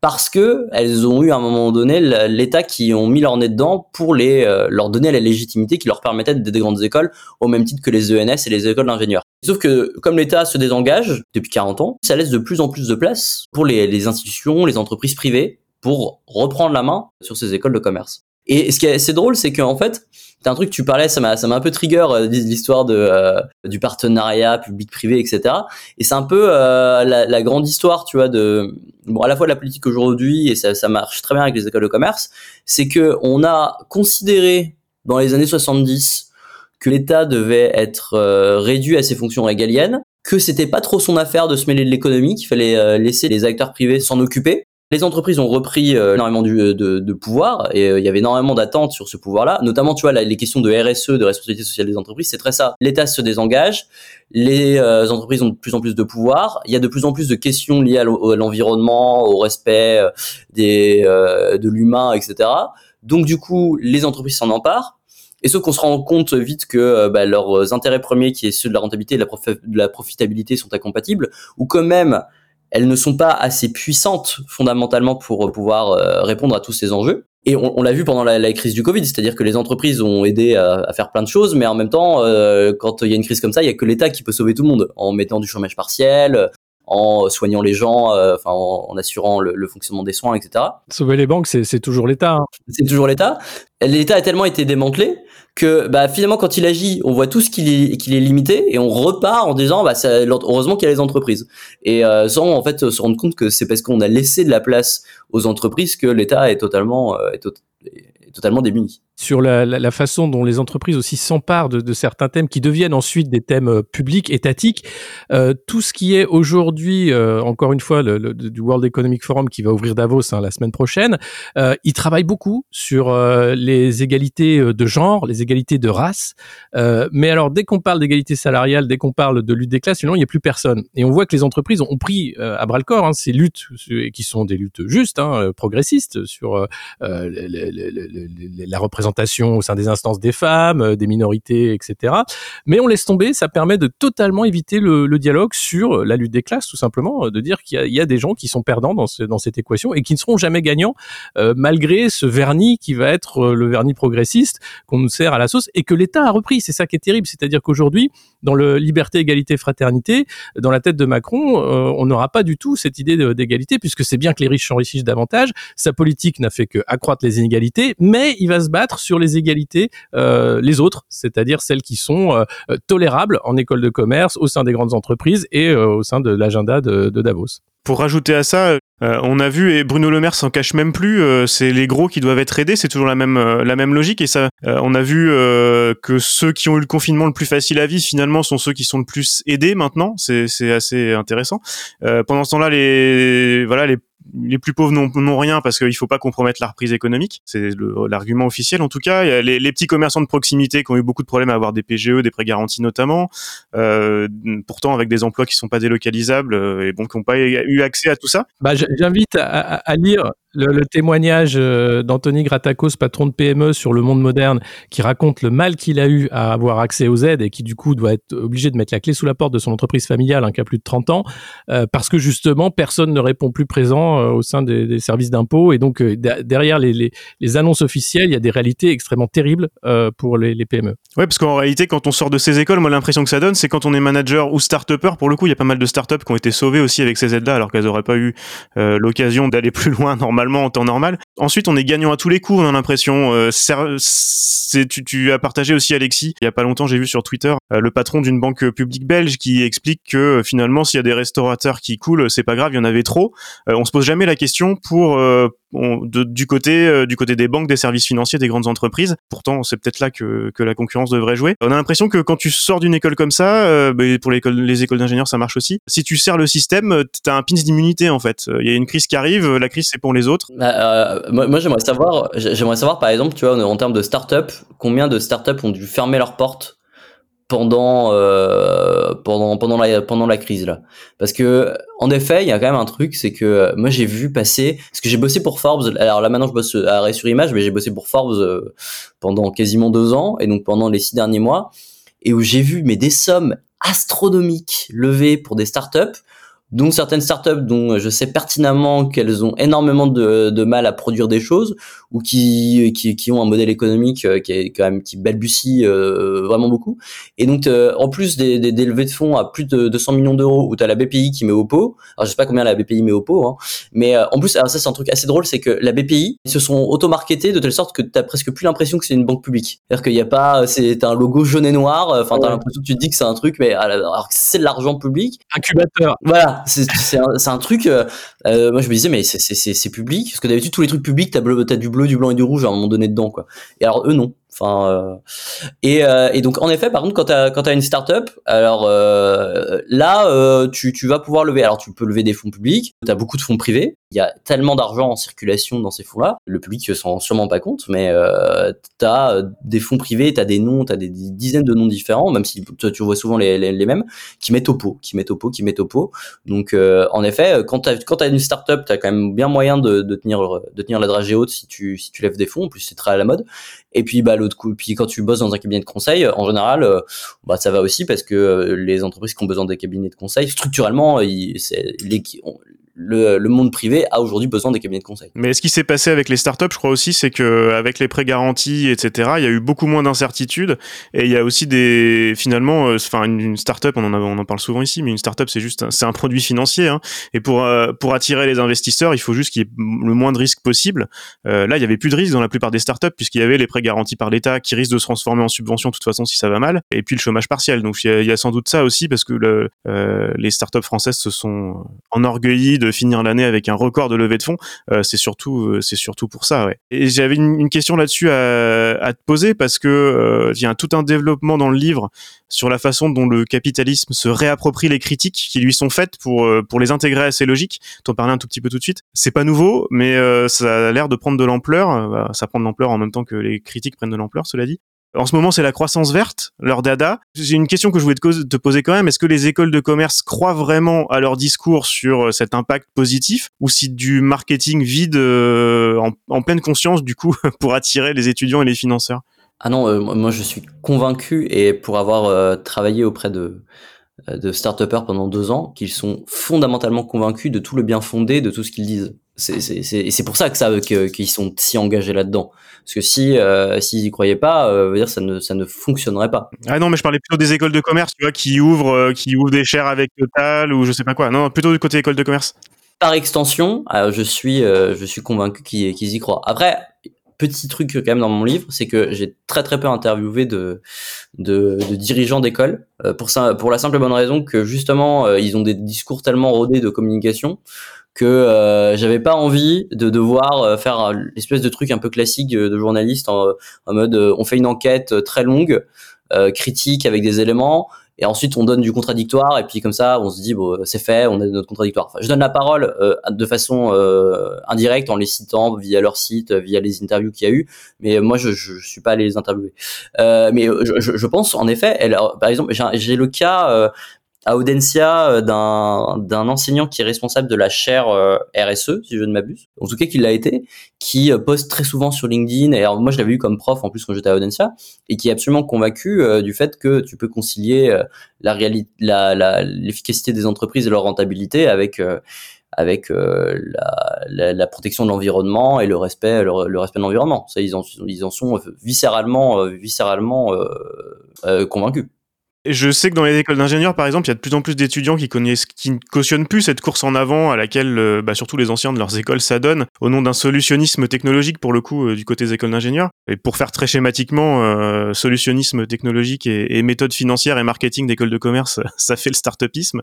parce que elles ont eu à un moment donné l'État qui ont mis leur nez dedans pour les euh, leur donner la légitimité qui leur permettait d'être des grandes écoles au même titre que les ENS et les écoles d'ingénieurs. Sauf que comme l'État se désengage depuis 40 ans, ça laisse de plus en plus de place pour les institutions, les entreprises privées pour reprendre la main sur ces écoles de commerce. Et ce qui est assez drôle, c'est qu'en fait, c'est un truc que tu parlais, ça m'a ça m'a un peu trigger euh, l'histoire de euh, du partenariat public-privé, etc. Et c'est un peu euh, la, la grande histoire, tu vois, de bon à la fois de la politique aujourd'hui et ça, ça marche très bien avec les écoles de commerce, c'est que on a considéré dans les années 70 que l'État devait être euh, réduit à ses fonctions régaliennes, que c'était pas trop son affaire de se mêler de l'économie, qu'il fallait euh, laisser les acteurs privés s'en occuper. Les entreprises ont repris euh, énormément du- de, de pouvoir et euh, il y avait énormément d'attentes sur ce pouvoir-là, notamment tu vois les questions de RSE, de responsabilité sociale des entreprises, c'est très ça. L'État se désengage, les euh, entreprises ont de plus en plus de pouvoir, il y a de plus en plus de questions liées à l'environnement, au respect euh, des euh, de l'humain, etc. Donc du coup, les entreprises s'en emparent. Et sauf qu'on se rend compte vite que euh, bah, leurs intérêts premiers, qui est ceux de la rentabilité et de la, de la profitabilité, sont incompatibles, ou quand même elles ne sont pas assez puissantes fondamentalement pour euh, pouvoir euh, répondre à tous ces enjeux. Et on, on l'a vu pendant la, la crise du Covid, c'est-à-dire que les entreprises ont aidé à, à faire plein de choses, mais en même temps, euh, quand il y a une crise comme ça, il y a que l'État qui peut sauver tout le monde, en mettant du chômage partiel, en soignant les gens, euh, enfin en, en assurant le, le fonctionnement des soins, etc. Sauver les banques, c'est c'est toujours l'État. hein. C'est toujours l'État. l'État a tellement été démantelé que bah, finalement quand il agit, on voit tout ce qu'il est, qu'il est limité et on repart en disant bah, ça, heureusement qu'il y a les entreprises. Et euh, sans en fait se rendre compte que c'est parce qu'on a laissé de la place aux entreprises que l'État est totalement euh, est, est totalement démuni sur la, la, la, façon dont les entreprises aussi s'emparent de, de, certains thèmes qui deviennent ensuite des thèmes euh, publics, étatiques. Euh, tout ce qui est aujourd'hui, euh, encore une fois, le, le, du World Economic Forum qui va ouvrir Davos hein, la semaine prochaine, euh, il travaille beaucoup sur euh, les égalités euh, de genre, les égalités de race. mais alors, dès qu'on parle d'égalité salariale, dès qu'on parle de lutte des classes, finalement, il n'y a plus personne. Et on voit que les entreprises ont pris à bras le corps hein, ces luttes, qui sont des luttes justes, hein, progressistes, sur la représentation au sein des instances des femmes, euh, des minorités, etc. Mais on laisse tomber, ça permet de totalement éviter le, dialogue sur la lutte des classes, tout simplement, euh, de dire qu'il y, a des gens qui sont perdants dans, dans cette équation et qui ne seront jamais gagnants, euh, malgré ce vernis qui va être euh, le vernis progressiste qu'on nous sert à la sauce et que l'État a repris. C'est ça qui est terrible, c'est-à-dire qu'aujourd'hui, dans le liberté, égalité, fraternité, dans la tête de Macron, euh, on n'aura pas du tout cette idée d'égalité, puisque c'est bien que les riches s'enrichissent davantage. Sa politique n'a fait que accroître les inégalités, mais il va se battre sur les égalités, euh, les autres, c'est-à-dire celles qui sont euh, tolérables en école de commerce, au sein des grandes entreprises et euh, au sein de l'agenda de, Davos. Pour rajouter à ça, on a vu et Bruno Le Maire s'en cache même plus. C'est les gros qui doivent être aidés. C'est toujours la même la même logique. Et ça, on a vu que ceux qui ont eu le confinement le plus facile à vivre finalement sont ceux qui sont le plus aidés maintenant. C'est c'est assez intéressant. pendant ce temps-là, les voilà les les plus pauvres n'ont rien parce qu'il faut pas compromettre la reprise économique. C'est l'argument officiel en tout cas. Les, petits commerçants de proximité qui ont eu beaucoup de problèmes à avoir des PGE, des prêts garantis notamment. Euh, pourtant avec des emplois qui sont pas délocalisables et bon qui n'ont pas eu accès à tout ça. Bah, j'invite à, lire le, témoignage euh, d'Anthony Gratakos, patron de PME sur le monde moderne, qui raconte le mal qu'il a eu à avoir accès aux aides et qui du coup doit être obligé de mettre la clé sous la porte de son entreprise familiale hein, qui a plus de 30 ans, euh, parce que justement personne ne répond plus présent euh, au sein des, services d'impôt et donc derrière les, annonces officielles, il y a des réalités extrêmement terribles pour les, PME. Ouais, parce qu'en réalité, quand on sort de ces écoles, moi l'impression que ça donne, c'est quand on est manager ou start-upper, pour le coup, il y a pas mal de start-up qui ont été sauvées aussi avec ces aides-là, alors qu'elles n'auraient pas eu l'occasion d'aller plus loin normalement en temps normal. Ensuite, on est gagnant à tous les coups, on a l'impression. Euh, tu, as partagé aussi, Alexis, il y a pas longtemps, j'ai vu sur Twitter euh, le patron d'une banque publique belge qui explique que euh, finalement, s'il y a des restaurateurs qui coulent, c'est pas grave, il y en avait trop. On se pose jamais la question pour on, de, du côté euh, du côté des banques, des services financiers, des grandes entreprises. Pourtant, c'est peut-être là que, que la concurrence devrait jouer. On a l'impression que quand tu sors d'une école comme ça, euh, bah, pour les, les écoles d'ingénieurs, ça marche aussi. Si tu sers le système, t'as un pins d'immunité en fait. Il y a une crise qui arrive, la crise c'est pour les autres. Euh, moi, moi j'aimerais savoir, j'aimerais savoir par exemple, tu vois, en termes de start-up, combien de start-up ont dû fermer leurs portes pendant euh, pendant pendant la pendant la crise là. Parce que en effet il y a quand même un truc c'est que moi j'ai vu passer parce que j'ai bossé pour Forbes alors là maintenant je bosse à Arrêt sur Image mais j'ai bossé pour Forbes euh, pendant quasiment deux ans et donc pendant les six derniers mois et où j'ai vu mais des sommes astronomiques levées pour des startups dont certaines startups dont je sais pertinemment qu'elles ont énormément de, de, mal à produire des choses ou qui, qui, qui ont un modèle économique euh, qui est quand même qui balbutie euh, vraiment beaucoup. Et donc euh, en plus des, des, des, levées de fonds à plus de 200 millions d'euros où tu as la BPI qui met au pot alors je sais pas combien la BPI met au pot hein, mais euh, en plus alors ça c'est un truc assez drôle c'est que la BPI ils se sont auto-marketés de telle sorte que tu as presque plus l'impression que c'est une banque publique. C'est-à-dire qu'il n'y a pas c'est un logo jaune et noir enfin ouais. t'as l'impression que tu te dis que c'est un truc mais alors c'est de l'argent public. Incubateur. Voilà c'est un, un, truc. Euh, euh, moi, je me disais, mais c'est public, parce que d'habitude tous les trucs publics, t'as as du bleu, du blanc et du rouge à un moment donné dedans, quoi. Et alors eux, non. Euh, et, euh, et, donc en effet, par contre, quand tu as quand as une startup, alors euh, là, tu, vas pouvoir lever. Alors tu peux lever des fonds publics. Tu as beaucoup de fonds privés. Il y a tellement d'argent en circulation dans ces fonds-là. Le public ne s'en rend sûrement pas compte, mais euh, tu as des fonds privés, tu as des noms, tu as des, dizaines de noms différents, même si tu, vois souvent les, les, les, mêmes, qui mettent au pot, qui mettent au pot, qui mettent au pot. Donc en effet, quand tu as, quand as une startup, tu as quand même bien moyen de, de, tenir, de tenir la dragée haute si tu, si tu lèves des fonds. En plus, c'est très à la mode. Et puis bah l'autre coup, puis quand tu bosses dans un cabinet de conseil, en général, euh, bah ça va aussi parce que euh, les entreprises qui ont besoin des cabinets de conseil, structurellement, ils, les, le, le monde privé a aujourd'hui besoin des cabinets de conseil. Mais ce qui s'est passé avec les startups, je crois aussi, c'est que avec les prêts garantis, etc., il y a eu beaucoup moins d'incertitudes et il y a aussi des finalement, euh, enfin une, startup, on en a, on en parle souvent ici, mais une startup c'est juste c'est un produit financier hein, et pour euh, pour attirer les investisseurs, il faut juste qu'il y ait le moins de risques possible. Euh, là, il y avait plus de risques dans la plupart des startups puisqu'il y avait les prêts garantis par l'État qui risquent de se transformer en subvention de toute façon si ça va mal et puis le chômage partiel. Donc il y a, sans doute ça aussi parce que le, les startups françaises se sont enorgueillies de finir l'année avec un record de levée de fonds. Euh, c'est surtout euh, c'est surtout pour ça. Et j'avais une, question là-dessus à, te poser parce que euh, il y a tout un développement dans le livre sur la façon dont le capitalisme se réapproprie les critiques qui lui sont faites pour pour les intégrer à ses logiques. T'en parlais un tout petit peu tout de suite. C'est pas nouveau, mais ça a l'air de prendre de l'ampleur. Bah, ça prend de l'ampleur en même temps que les critiques prennent de l'ampleur, cela dit. En ce moment, c'est la croissance verte, leur dada. J'ai une question que je voulais te, poser quand même. Est-ce que les écoles de commerce croient vraiment à leur discours sur euh, cet impact positif ou si du marketing vide euh, en, pleine conscience, du coup, pour attirer les étudiants et les financeurs? Ah non, euh, moi je suis convaincu et pour avoir travaillé auprès de de start pendant deux ans, qu'ils sont fondamentalement convaincus de tout le bien fondé de tout ce qu'ils disent. Et c'est pour ça que ça que- qu'ils sont si engagés là-dedans. Parce que si euh, s'ils y croyaient pas, euh, dire ça ne ça ne fonctionnerait pas. Ah non, mais je parlais plutôt des écoles de commerce, tu vois, qui ouvrent, euh, qui ouvrent des chaires avec Total ou je sais pas quoi. Non, plutôt du côté école de commerce. Par extension, euh, je suis euh, je suis convaincu qu'ils qu'ils y croient. Après, petit truc quand même dans mon livre, c'est que j'ai très très peu interviewé de de, de dirigeants d'école euh, pour ça pour la simple et bonne raison que justement euh, ils ont des discours tellement rodés de communication que euh, j'avais pas envie de devoir euh, faire l'espèce de truc un peu classique euh, de journaliste en, en mode euh, on fait une enquête très longue euh, critique avec des éléments et ensuite on donne du contradictoire et puis comme ça on se dit bon c'est fait on a notre contradictoire. Enfin, je donne la parole euh, de façon indirecte en les citant via leur site via les interviews qu'il y a eu mais moi je, je, suis pas allé les interviewer. Mais je, je, pense en effet elle, par exemple j'ai le cas à Audencia euh, d'un d'un enseignant qui est responsable de la chaire euh, RSE si je ne m'abuse. En tout cas qui l'a été qui euh, poste très souvent sur LinkedIn. Et alors moi je l'avais eu comme prof en plus quand j'étais à Audencia et qui est absolument convaincu du fait que tu peux concilier la réalité la l'efficacité des entreprises et leur rentabilité avec avec la, la, protection de l'environnement et le respect le, respect de l'environnement. Ça ils en ils en sont viscéralement viscéralement convaincus je sais que dans les écoles d'ingénieurs, par exemple, il y a de plus en plus d'étudiants qui qui ne cautionnent plus cette course en avant à laquelle, euh, bah, surtout les anciens de leurs écoles s'adonnent au nom d'un solutionnisme technologique pour le coup euh, du côté des écoles d'ingénieurs. Et pour faire très schématiquement, euh, solutionnisme technologique et, et méthode financière et marketing d'école de commerce, ça fait le start-upisme.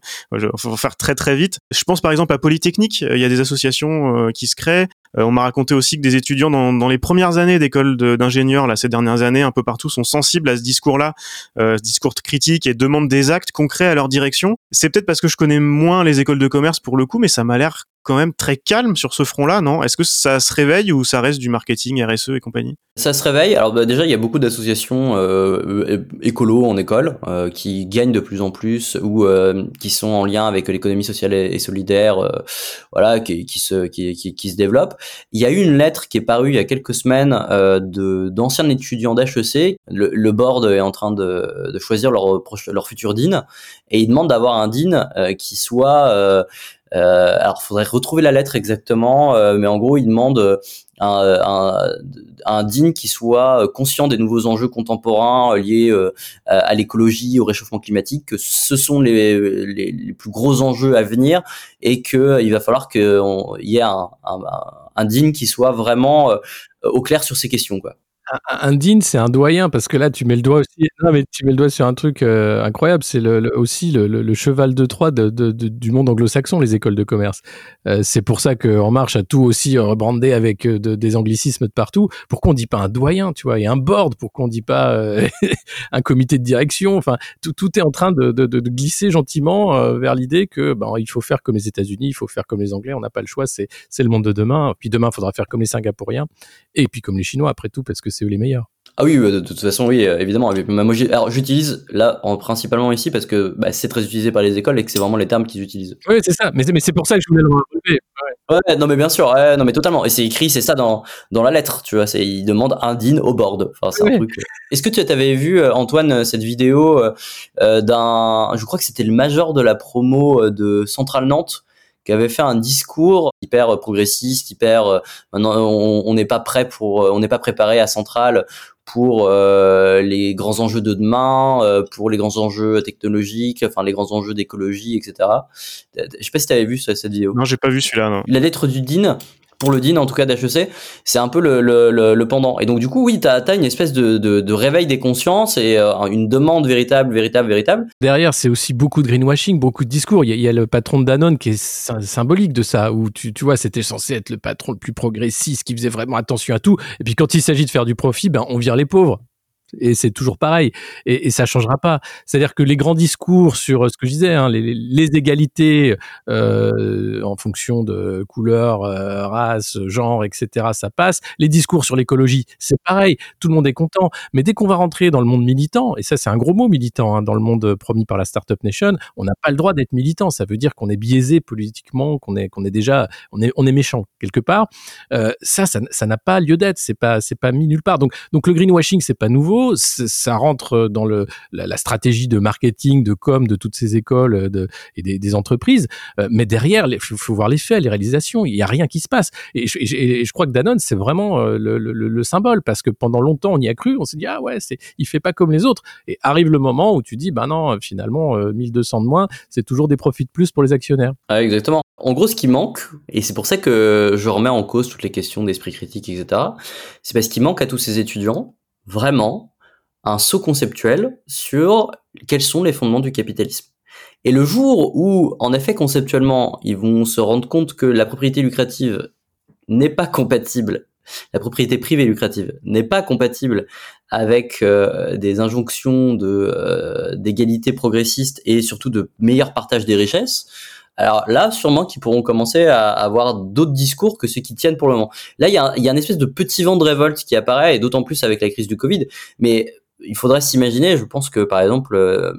Faut faire très très vite. Je pense par exemple à Polytechnique, il y a des associations euh, qui se créent. Euh, on m'a raconté aussi que des étudiants dans, les premières années d'école d'ingénieurs, là ces dernières années, un peu partout, sont sensibles à ce discours-là euh, ce discours critique et demandent des actes concrets à leur direction. C'est peut-être parce que je connais moins les écoles de commerce pour le coup, mais ça m'a l'air quand même très calme sur ce front-là, non? Est-ce que ça se réveille ou ça reste du marketing, RSE et compagnie? Ça se réveille. Alors bah, déjà, il y a beaucoup d'associations euh, écolo en école euh, qui gagnent de plus en plus ou euh, qui sont en lien avec l'économie sociale et, solidaire, euh, voilà, qui, se qui, se développent. Il y a eu une lettre qui est parue il y a quelques semaines de d'anciens étudiants d'HEC. Le, board est en train de, de choisir leur leur futur dean et ils demandent d'avoir un dean qui soit euh, euh, alors, faudrait retrouver la lettre exactement, euh, mais en gros, il demande euh, un, un, un dean qui soit conscient des nouveaux enjeux contemporains liés euh, à l'écologie, au réchauffement climatique, que ce sont les, les, plus gros enjeux à venir et que il va falloir qu'il y ait un, un, un dean qui soit vraiment euh, au clair sur ces questions, quoi un dean, c'est un doyen parce que là, tu mets le doigt aussi. Non, mais tu mets le doigt sur un truc euh, incroyable. C'est aussi le, cheval de Troie du monde anglo-saxon, les écoles de commerce. Euh, c'est pour ça que Marche a tout aussi rebrandé avec euh, des anglicismes de partout. Pourquoi on dit pas un doyen, tu vois, et un board Pourquoi on dit pas un comité de direction Enfin, tout, tout est en train de, glisser gentiment vers l'idée que ben, il faut faire comme les États-Unis, il faut faire comme les Anglais. On n'a pas le choix. C'est le monde de demain. Puis demain, il faudra faire comme les Singapouriens et puis comme les Chinois après tout, parce que c'est eux les meilleurs. Ah oui, de toute façon, oui, évidemment. Moi, alors, j'utilise là, en, principalement ici, parce que bah, c'est très utilisé par les écoles et que c'est vraiment les termes qu'ils utilisent. Oui, c'est ça. Mais, mais c'est pour ça que je voulais le relever. Ouais. ouais. non, mais bien sûr. Ouais, non, mais totalement. Et c'est écrit, c'est ça dans, dans la lettre, tu vois. C'est, il demande un dean au board. Enfin, c'est ouais. un truc. Est-ce que tu avais vu, Antoine, cette vidéo euh, d'un, je crois que c'était le major de la promo de Centrale Nantes qui avait fait un discours hyper progressiste, hyper maintenant on n'est pas prêt pour, on n'est pas préparé à Centrale pour les grands enjeux de demain, pour les grands enjeux technologiques, enfin les grands enjeux d'écologie, etc. Je sais pas si tu avais vu cette vidéo. Non, j'ai pas vu celui-là. Non. La lettre du DIN, pour le DIN en tout cas d'HEC, c'est un peu le, le, le, pendant. Et donc du coup, oui, tu as, une espèce de, de, de, réveil des consciences et euh, une demande véritable, véritable, véritable. Derrière, c'est aussi beaucoup de greenwashing, beaucoup de discours. Il y, a, y a le patron de Danone qui est symbolique de ça, où tu, tu vois, c'était censé être le patron le plus progressiste, qui faisait vraiment attention à tout. Et puis quand il s'agit de faire du profit, ben on vire les pauvres et c'est toujours pareil. Et, et ça changera pas. C'est-à-dire que les grands discours sur euh, ce que je disais hein, les, égalités euh, en fonction de couleur euh, race genre etc ça passe. Les discours sur l'écologie c'est pareil. Tout le monde est content. Mais dès qu'on va rentrer dans le monde militant et ça c'est un gros mot militant hein, dans le monde promis par la startup nation on n'a pas le droit d'être militant. Ça veut dire qu'on est biaisé politiquement qu'on est qu'on est déjà on est on est méchant quelque part. Euh, ça ça n'a pas lieu d'être. C'est pas c'est pas mis nulle part. Donc donc le greenwashing c'est pas nouveau ça rentre dans le, la, stratégie de marketing, de com de toutes ces écoles euh, et des, entreprises. Euh, mais derrière, il faut, voir les faits, les réalisations. Il n'y a rien qui se passe. Et je, crois que Danone, c'est vraiment euh, le, le, symbole parce que pendant longtemps, on y a cru. On s'est dit ah ouais, c'est il fait pas comme les autres. Et arrive le moment où tu dis bah non, finalement 1200 de moins, c'est toujours des profits de plus pour les actionnaires. Ah, exactement. En gros, ce qui manque, et c'est pour ça que je remets en cause toutes les questions d'esprit critique, etc., c'est parce qu'il manque à tous ces étudiants vraiment un saut conceptuel sur quels sont les fondements du capitalisme. Et le jour où, en effet, conceptuellement, ils vont se rendre compte que la propriété lucrative n'est pas compatible, la propriété privée lucrative n'est pas compatible avec euh, des injonctions euh, d'égalité progressiste et surtout de meilleur partage des richesses, alors là, sûrement qu'ils pourront commencer à avoir d'autres discours que ceux qui tiennent pour le moment. Là, il y a, une espèce de petit vent de révolte qui apparaît, et d'autant plus avec la crise du Covid. Mais il faudrait s'imaginer, je pense que par exemple, euh,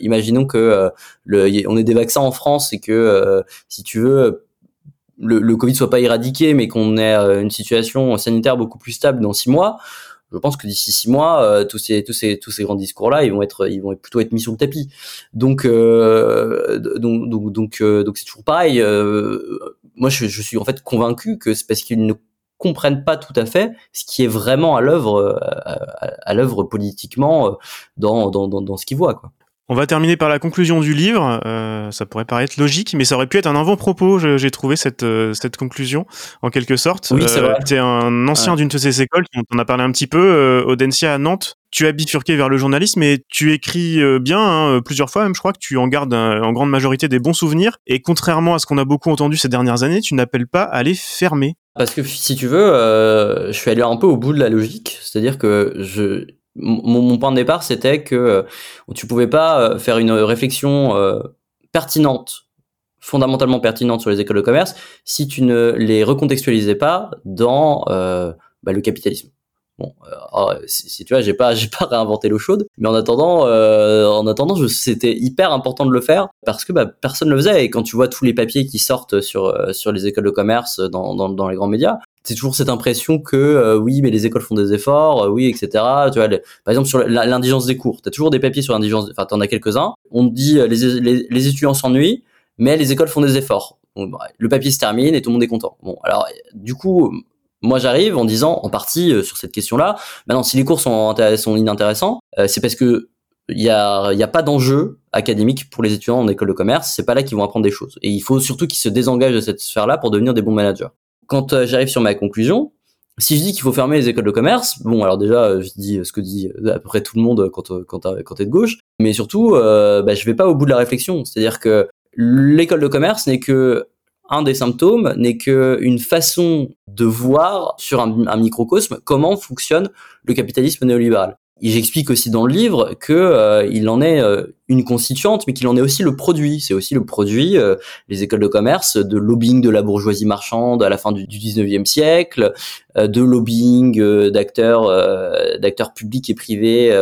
imaginons que euh, le, on ait des vaccins en France et que euh, si tu veux le, le, Covid soit pas éradiqué, mais qu'on ait une situation sanitaire beaucoup plus stable dans six mois, je pense que d'ici six mois, tous ces tous ces tous ces grands discours-là, ils vont être ils vont plutôt être mis sur le tapis. Donc donc donc donc donc c'est toujours pareil. moi, je, suis en fait convaincu que c'est parce qu'ils ne comprennent pas tout à fait ce qui est vraiment à l'œuvre euh, à, l'œuvre politiquement euh, dans, dans, dans, dans ce qu'ils voient quoi. On va terminer par la conclusion du livre. Euh, ça pourrait paraître logique, mais ça aurait pu être un avant-propos. J'ai trouvé cette, euh, cette conclusion, en quelque sorte. Oui, c'est vrai. Tu es un ancien d'une de ces écoles, on en a parlé un petit peu, euh, Audencia à Nantes. Tu as bifurqué vers le journalisme et tu écris bien, hein, plusieurs fois même, je crois que tu en gardes en grande majorité des bons souvenirs. Et contrairement à ce qu'on a beaucoup entendu ces dernières années, tu n'appelles pas à les fermer. Parce que si tu veux, je suis allé un peu au bout de la logique. C'est-à-dire que je, mon, point de départ, c'était que euh, tu pouvais pas euh, faire une réflexion euh, pertinente, fondamentalement pertinente sur les écoles de commerce, si tu ne les recontextualisais pas dans bah, le capitalisme. Bon, si, tu vois, j'ai pas, j'ai pas réinventé l'eau chaude, mais en attendant, en attendant, c'était hyper important de le faire parce que bah, personne le faisait. Et quand tu vois tous les papiers qui sortent sur sur les écoles de commerce dans, dans les grands médias, c'est toujours cette impression que euh, oui mais les écoles font des efforts euh, oui etc tu vois par exemple sur l'indigence des cours. T'as toujours des papiers sur l'indigence enfin t'en as quelques uns on dit euh, les, les, les étudiants s'ennuient mais les écoles font des efforts. Bah, le papier se termine et tout le monde est content. Bon alors du coup moi j'arrive en disant en partie sur cette question là maintenant si les cours sont, sont inintéressants c'est parce que il y a, y a pas d'enjeu académique pour les étudiants en école de commerce. C'est pas là qu'ils vont apprendre des choses. Et il faut surtout qu'ils se désengagent de cette sphère là pour devenir des bons managers quand euh, j'arrive sur ma conclusion, si je dis qu'il faut fermer les écoles de commerce, bon, alors déjà, euh, je dis ce que dit euh, à peu près tout le monde quand, quand, quand t'es de gauche, mais surtout, euh, bah, je vais pas au bout de la réflexion. C'est-à-dire que l'école de commerce n'est que un des symptômes, n'est que une façon de voir sur un microcosme comment fonctionne le capitalisme néolibéral. J'explique aussi dans le livre que euh, il en est euh, une constituante, mais qu'il en est aussi le produit. C'est aussi le produit, euh, les écoles de commerce, de lobbying de la bourgeoisie marchande à la fin du, du 19e siècle, de lobbying d'acteurs, d'acteurs publics et privés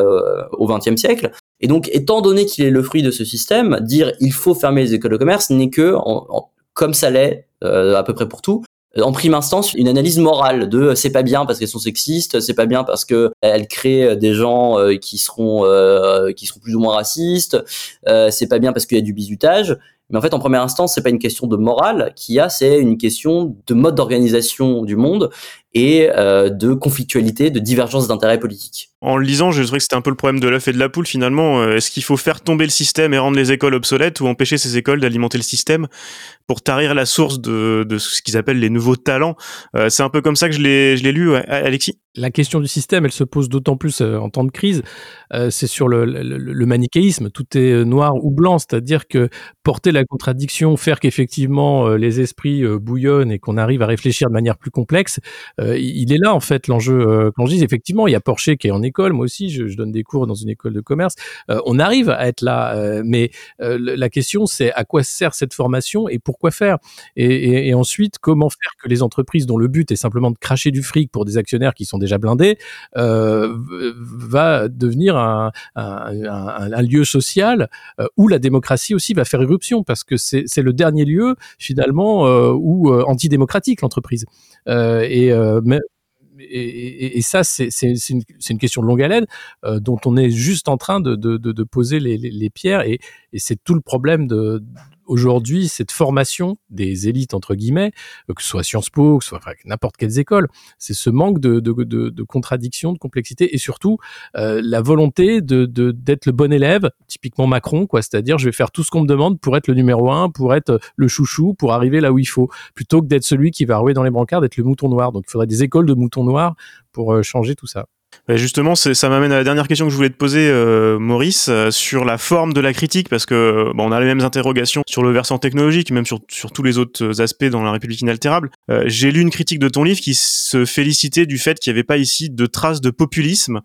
au 20e siècle. Et donc, étant donné qu'il est le fruit de ce système, dire il faut fermer les écoles de commerce n'est que, comme ça l'est à peu près pour tout, euh, en prime instance une analyse morale de euh, c'est pas bien parce qu'elles sont sexistes, c'est pas bien parce que elles créent euh, des gens qui seront qui seront plus ou moins racistes, c'est pas bien parce qu'il y a du bizutage. Mais en fait, en première instance, c'est pas une question de morale qu'il y a, c'est une question de mode d'organisation du monde et euh, de conflictualité, de divergence d'intérêts politiques. En le lisant, je trouvais que c'était un peu le problème de l'œuf et de la poule finalement. Euh, est-ce qu'il faut faire tomber le système et rendre les écoles obsolètes ou empêcher ces écoles d'alimenter le système pour tarir la source de, de ce qu'ils appellent les nouveaux talents? Euh, C'est un peu comme ça que je l'ai, lu, ouais. Alexis? La question du système, elle se pose d'autant plus en temps de crise. c'est sur le, le, le, manichéisme. Tout est noir ou blanc, c'est-à-dire que porter la contradiction, faire qu'effectivement les esprits bouillonnent et qu'on arrive à réfléchir de manière plus complexe, euh, il est là en fait l'enjeu. Euh, quand je dis effectivement, il y a Porcher qui est en école, moi aussi, je, donne des cours dans une école de commerce. Euh, on arrive à être là, mais la question c'est à quoi sert cette formation et pourquoi faire? Et, ensuite comment faire que les entreprises dont le but est simplement de cracher du fric pour des actionnaires qui sont déjà blindés va devenir un, un, lieu social où la démocratie aussi va faire irruption parce que c'est le dernier lieu finalement où antidémocratique l'entreprise. Et mais et, ça, c'est une, question de longue haleine euh, dont on est juste en train de, poser les, pierres. Et c'est tout le problème de, aujourd'hui, cette formation des élites, entre guillemets, euh, que ce soit Sciences Po, que ce soit n'importe quelles écoles, c'est ce manque de, de, de, de, contradiction, de complexité et surtout euh, la volonté de, d'être le bon élève, typiquement Macron, quoi. C'est-à-dire, je vais faire tout ce qu'on me demande pour être le numéro un, pour être le chouchou, pour arriver là où il faut, plutôt que d'être celui qui va rouer dans les brancards, d'être le mouton noir. Donc, il faudrait des écoles de moutons noirs pour euh, changer tout ça. Bah, justement, ça m'amène à la dernière question que je voulais te poser, euh, Maurice, euh, sur la forme de la critique, parce que bon, on a les mêmes interrogations sur le versant technologique, même sur, sur tous les autres aspects dans la République inaltérable. Euh, J'ai lu une critique de ton livre qui se félicitait du fait qu'il n'y avait pas ici de traces de populisme.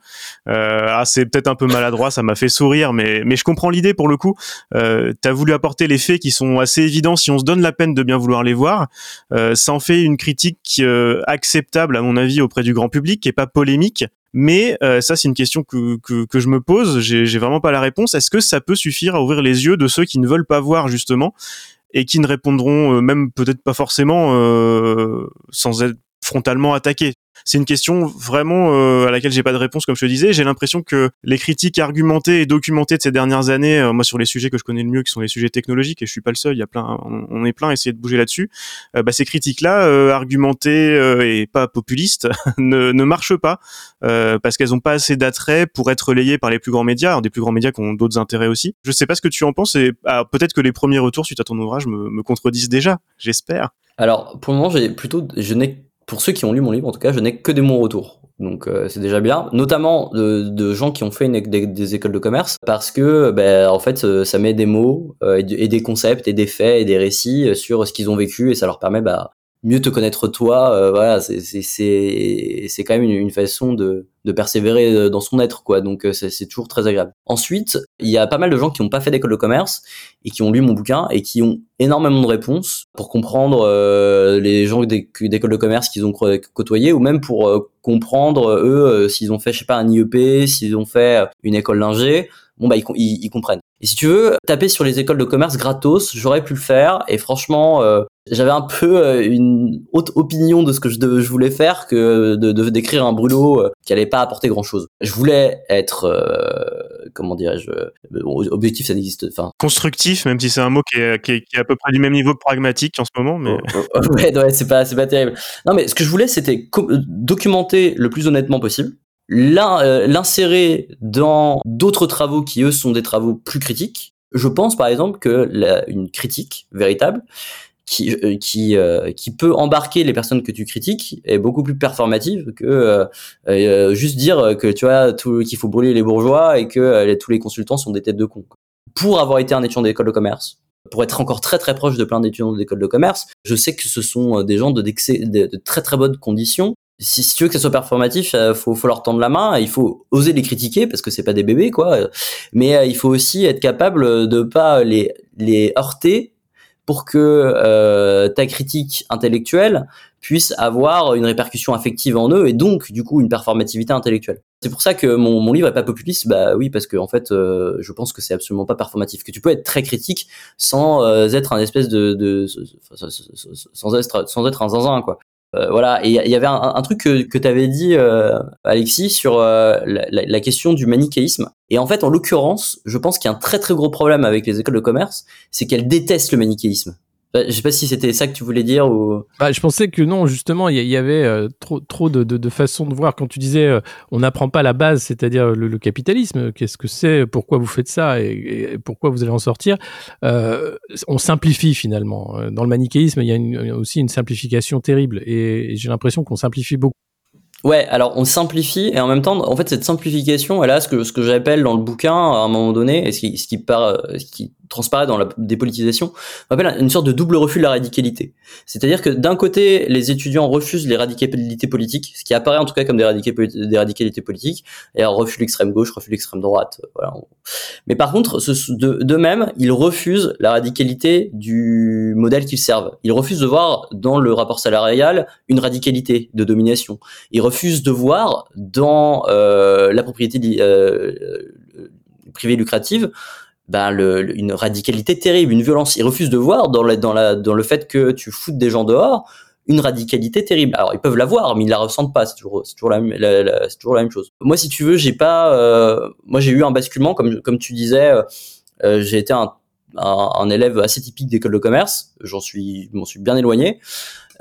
Euh, ah, c'est peut-être un peu maladroit, ça m'a fait sourire, mais, mais je comprends l'idée pour le coup. Euh, tu voulu apporter les faits qui sont assez évidents si on se donne la peine de bien vouloir les voir. ça en fait une critique acceptable, à mon avis, auprès du grand public, qui est pas polémique, mais euh, ça, c'est une question que, que, je me pose. J'ai vraiment pas la réponse. Est-ce que ça peut suffire à ouvrir les yeux de ceux qui ne veulent pas voir justement et qui ne répondront euh, même peut-être pas forcément euh, sans être frontalement attaqués c'est une question vraiment euh, à laquelle j'ai pas de réponse, comme je te disais. J'ai l'impression que les critiques argumentées et documentées de ces dernières années, euh, moi sur les sujets que je connais le mieux, qui sont les sujets technologiques, et je suis pas le seul, il y a plein, on, est plein à essayer de bouger là-dessus. Euh, bah, ces critiques-là, argumentées et pas populistes, ne, ne marchent pas parce qu'elles ont pas assez d'attrait pour être relayées par les plus grands médias, des plus grands médias qui ont d'autres intérêts aussi. Je sais pas ce que tu en penses, et ah, peut-être que les premiers retours suite à ton ouvrage me, me contredisent déjà. J'espère. Alors pour le moment, j'ai plutôt, je n'ai pour ceux qui ont lu mon livre, en tout cas, je n'ai que des bons retours. Donc euh, c'est déjà bien, notamment de, gens qui ont fait des, écoles de commerce, parce que ben, en fait euh, ça met des mots euh, et, des concepts et des faits et des récits sur ce qu'ils ont vécu et ça leur permet bah, mieux te connaître toi. Euh, voilà, c'est c'est quand même une, une, façon de, de persévérer euh, dans son être, quoi. Donc euh, c'est toujours très agréable. Ensuite, il y a pas mal de gens qui n'ont pas fait d'école de commerce et qui ont lu mon bouquin et qui ont énormément de réponses pour comprendre euh, les gens d'école de commerce qu'ils ont côtoyés ou même pour comprendre eux s'ils ont fait je sais pas un IEP, s'ils ont fait une école d'ingé. Bon bah ils, ils, ils comprennent. Et si tu veux taper sur les écoles de commerce gratos, j'aurais pu le faire. Et franchement, euh, j'avais un peu euh, une haute opinion de ce que je, je voulais faire que de, de d'écrire un brûlot euh, qui allait pas apporter grand chose. Je voulais être, comment dirais-je, objectif, ça n'existe. Enfin, constructif, même si c'est un mot qui est, qui, est, qui est, à peu près du même niveau que pragmatique en ce moment. Mais oh, oh, oh, ouais, ouais, c'est pas, c'est pas terrible. Non, mais ce que je voulais, c'était documenter le plus honnêtement possible euh, l'insérer dans d'autres travaux qui eux sont des travaux plus critiques. Je pense par exemple que la, une critique véritable qui euh, qui euh, qui peut embarquer les personnes que tu critiques est beaucoup plus performative que juste dire que tu vois qu'il faut brûler les bourgeois et que tous les consultants sont des têtes de con. Pour avoir été un étudiant d'école de commerce, pour être encore très très proche de plein d'étudiants d'école de commerce, je sais que ce sont des gens de, de, de très très bonnes conditions si, si, tu veux que ça soit performatif, euh, faut, faut leur tendre la main, il faut oser les critiquer parce que c'est pas des bébés quoi. Mais euh, il faut aussi être capable de pas les les heurter pour que euh, ta critique intellectuelle puisse avoir une répercussion affective en eux et donc du coup une performativité intellectuelle. C'est pour ça que mon, mon livre est pas populiste, bah oui parce que en fait euh, je pense que c'est absolument pas performatif, que tu peux être très critique sans être un espèce de, de sans être sans être un zinzin quoi. Euh, voilà, et il y avait un, truc que, que tu avais dit, euh, Alexis, sur euh, la, la, question du manichéisme. Et en fait, en l'occurrence, je pense qu'il y a un très très gros problème avec les écoles de commerce, c'est qu'elles détestent le manichéisme. Bah, je sais pas si c'était ça que tu voulais dire ou. Bah, je pensais que non, justement, il y, avait euh, trop, trop de, de, de, façons de voir. Quand tu disais, euh, on n'apprend pas la base, c'est-à-dire le, le, capitalisme, qu'est-ce que c'est, pourquoi vous faites ça et, et, pourquoi vous allez en sortir, euh, on simplifie finalement. Dans le manichéisme, il y a aussi une simplification terrible et, et j'ai l'impression qu'on simplifie beaucoup. Ouais, alors on simplifie et en même temps, en fait, cette simplification, elle a ce que ce que j'appelle dans le bouquin à un moment donné, et ce qui ce qui, part, ce qui transparaît dans la dépolitisation, on appelle une sorte de double refus de la radicalité. C'est-à-dire que d'un côté, les étudiants refusent les radicalités politiques, ce qui apparaît en tout cas comme des, radicalités, politiques, et alors refusent l'extrême gauche, refusent l'extrême droite, voilà. Mais par contre, ce, de, de même, ils refusent la radicalité du modèle qu'ils servent. Ils refusent de voir dans le rapport salarial une radicalité de domination. Ils refusent de voir dans euh, la propriété euh, privée lucrative ben le, une radicalité terrible, une violence. Ils refusent de voir dans, la, dans, la, dans le fait que tu foutes des gens dehors une radicalité terrible. Alors ils peuvent la voir, mais ils la ressentent pas. C'est toujours, c'est toujours la, la, la c'est toujours la même chose. Moi, si tu veux, j'ai pas, euh, moi j'ai eu un basculement comme comme tu disais. Euh, j'ai été un, un, un, élève assez typique d'école de commerce. J'en suis, m'en suis bien éloigné.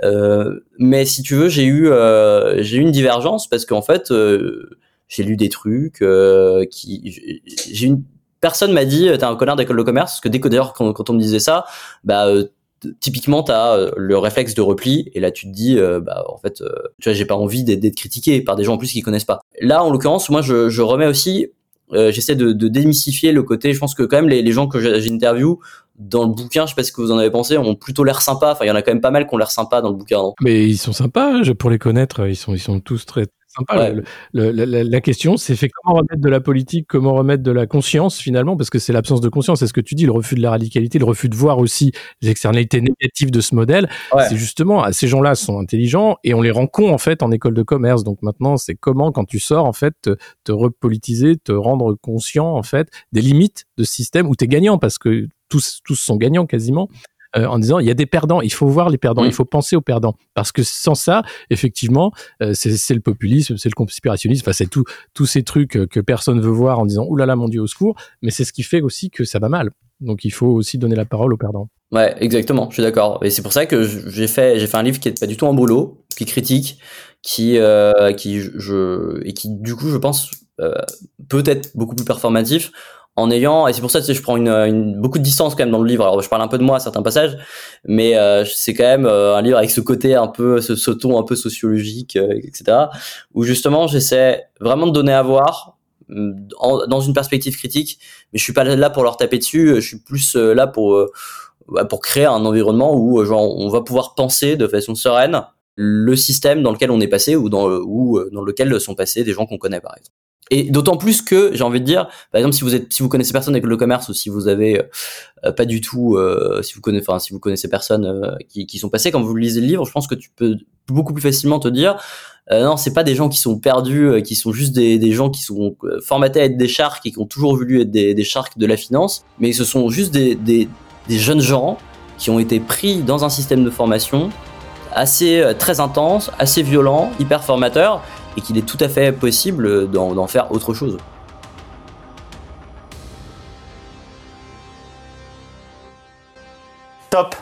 Euh, mais si tu veux, j'ai eu, euh, j'ai eu une divergence parce qu'en fait, euh, j'ai lu des trucs qui, j'ai une personne m'a dit t'es un connard d'école de commerce parce que dès que d'ailleurs quand, on me disait ça bah euh, typiquement t'as euh, le réflexe de repli et là tu te dis euh, bah en fait tu vois j'ai pas envie d'être critiqué par des gens en plus qui connaissent pas là en l'occurrence moi je, remets aussi j'essaie de, de, démystifier le côté je pense que quand même les, gens que j'interview dans le bouquin, je sais pas ce que vous en avez pensé, ont plutôt l'air sympas. Enfin, il y en a quand même pas mal qui ont l'air sympas dans le bouquin. Non Mais ils sont sympas, pour les connaître, ils sont, ils sont tous très, sympa. Ouais. Le, le, la, la, question, c'est fait comment remettre de la politique, comment remettre de la conscience finalement, parce que c'est l'absence de conscience. C'est ce que tu dis, le refus de la radicalité, le refus de voir aussi les externalités négatives de ce modèle. Ouais. C'est justement, ces gens-là sont intelligents et on les rend cons en fait en école de commerce. Donc maintenant, c'est comment quand tu sors en fait te, te repolitiser, te rendre conscient en fait des limites de ce système où tu es gagnant parce que tous, tous sont gagnants quasiment euh, en disant il y a des perdants, il faut voir les perdants, mmh. il faut penser aux perdants. Parce que sans ça, effectivement, euh, c'est le populisme, c'est le conspirationnisme, enfin, c'est tous ces trucs que personne veut voir en disant oulala, mon Dieu, au secours, mais c'est ce qui fait aussi que ça va mal. Donc il faut aussi donner la parole aux perdants. Ouais, exactement, je suis d'accord. Et c'est pour ça que j'ai fait, j'ai fait un livre qui est pas du tout en boulot, qui critique, qui, euh, qui je, et qui du coup, je pense, euh, peut être beaucoup plus performatif en ayant et c'est pour ça que je prends une, une, beaucoup de distance quand même dans le livre. Alors je parle un peu de moi à certains passages mais euh, c'est quand même euh, un livre avec ce côté un peu ce, ce ton un peu sociologique euh, etc où justement j'essaie vraiment de donner à voir en, dans une perspective critique mais je suis pas là pour leur taper dessus je suis plus là pour pour créer un environnement où genre on va pouvoir penser de façon sereine le système dans lequel on est passé ou dans ou dans lequel sont passés des gens qu'on connaît par exemple et d'autant plus que j'ai envie de dire, par exemple, si vous êtes, si vous connaissez personne avec le commerce ou si vous avez euh, pas du tout, euh, si vous connaissez, enfin, si vous connaissez personne euh, qui, qui, sont passés quand vous lisez le livre, je pense que tu peux beaucoup plus facilement te dire, euh, non, c'est pas des gens qui sont perdus, qui sont juste des, des gens qui sont formatés à être des sharks et qui ont toujours voulu être des, des sharks de la finance, mais ce sont juste des, des, des jeunes gens qui ont été pris dans un système de formation assez très intense, assez violent, hyper formateur et qu'il est tout à fait possible d'en faire autre chose. Top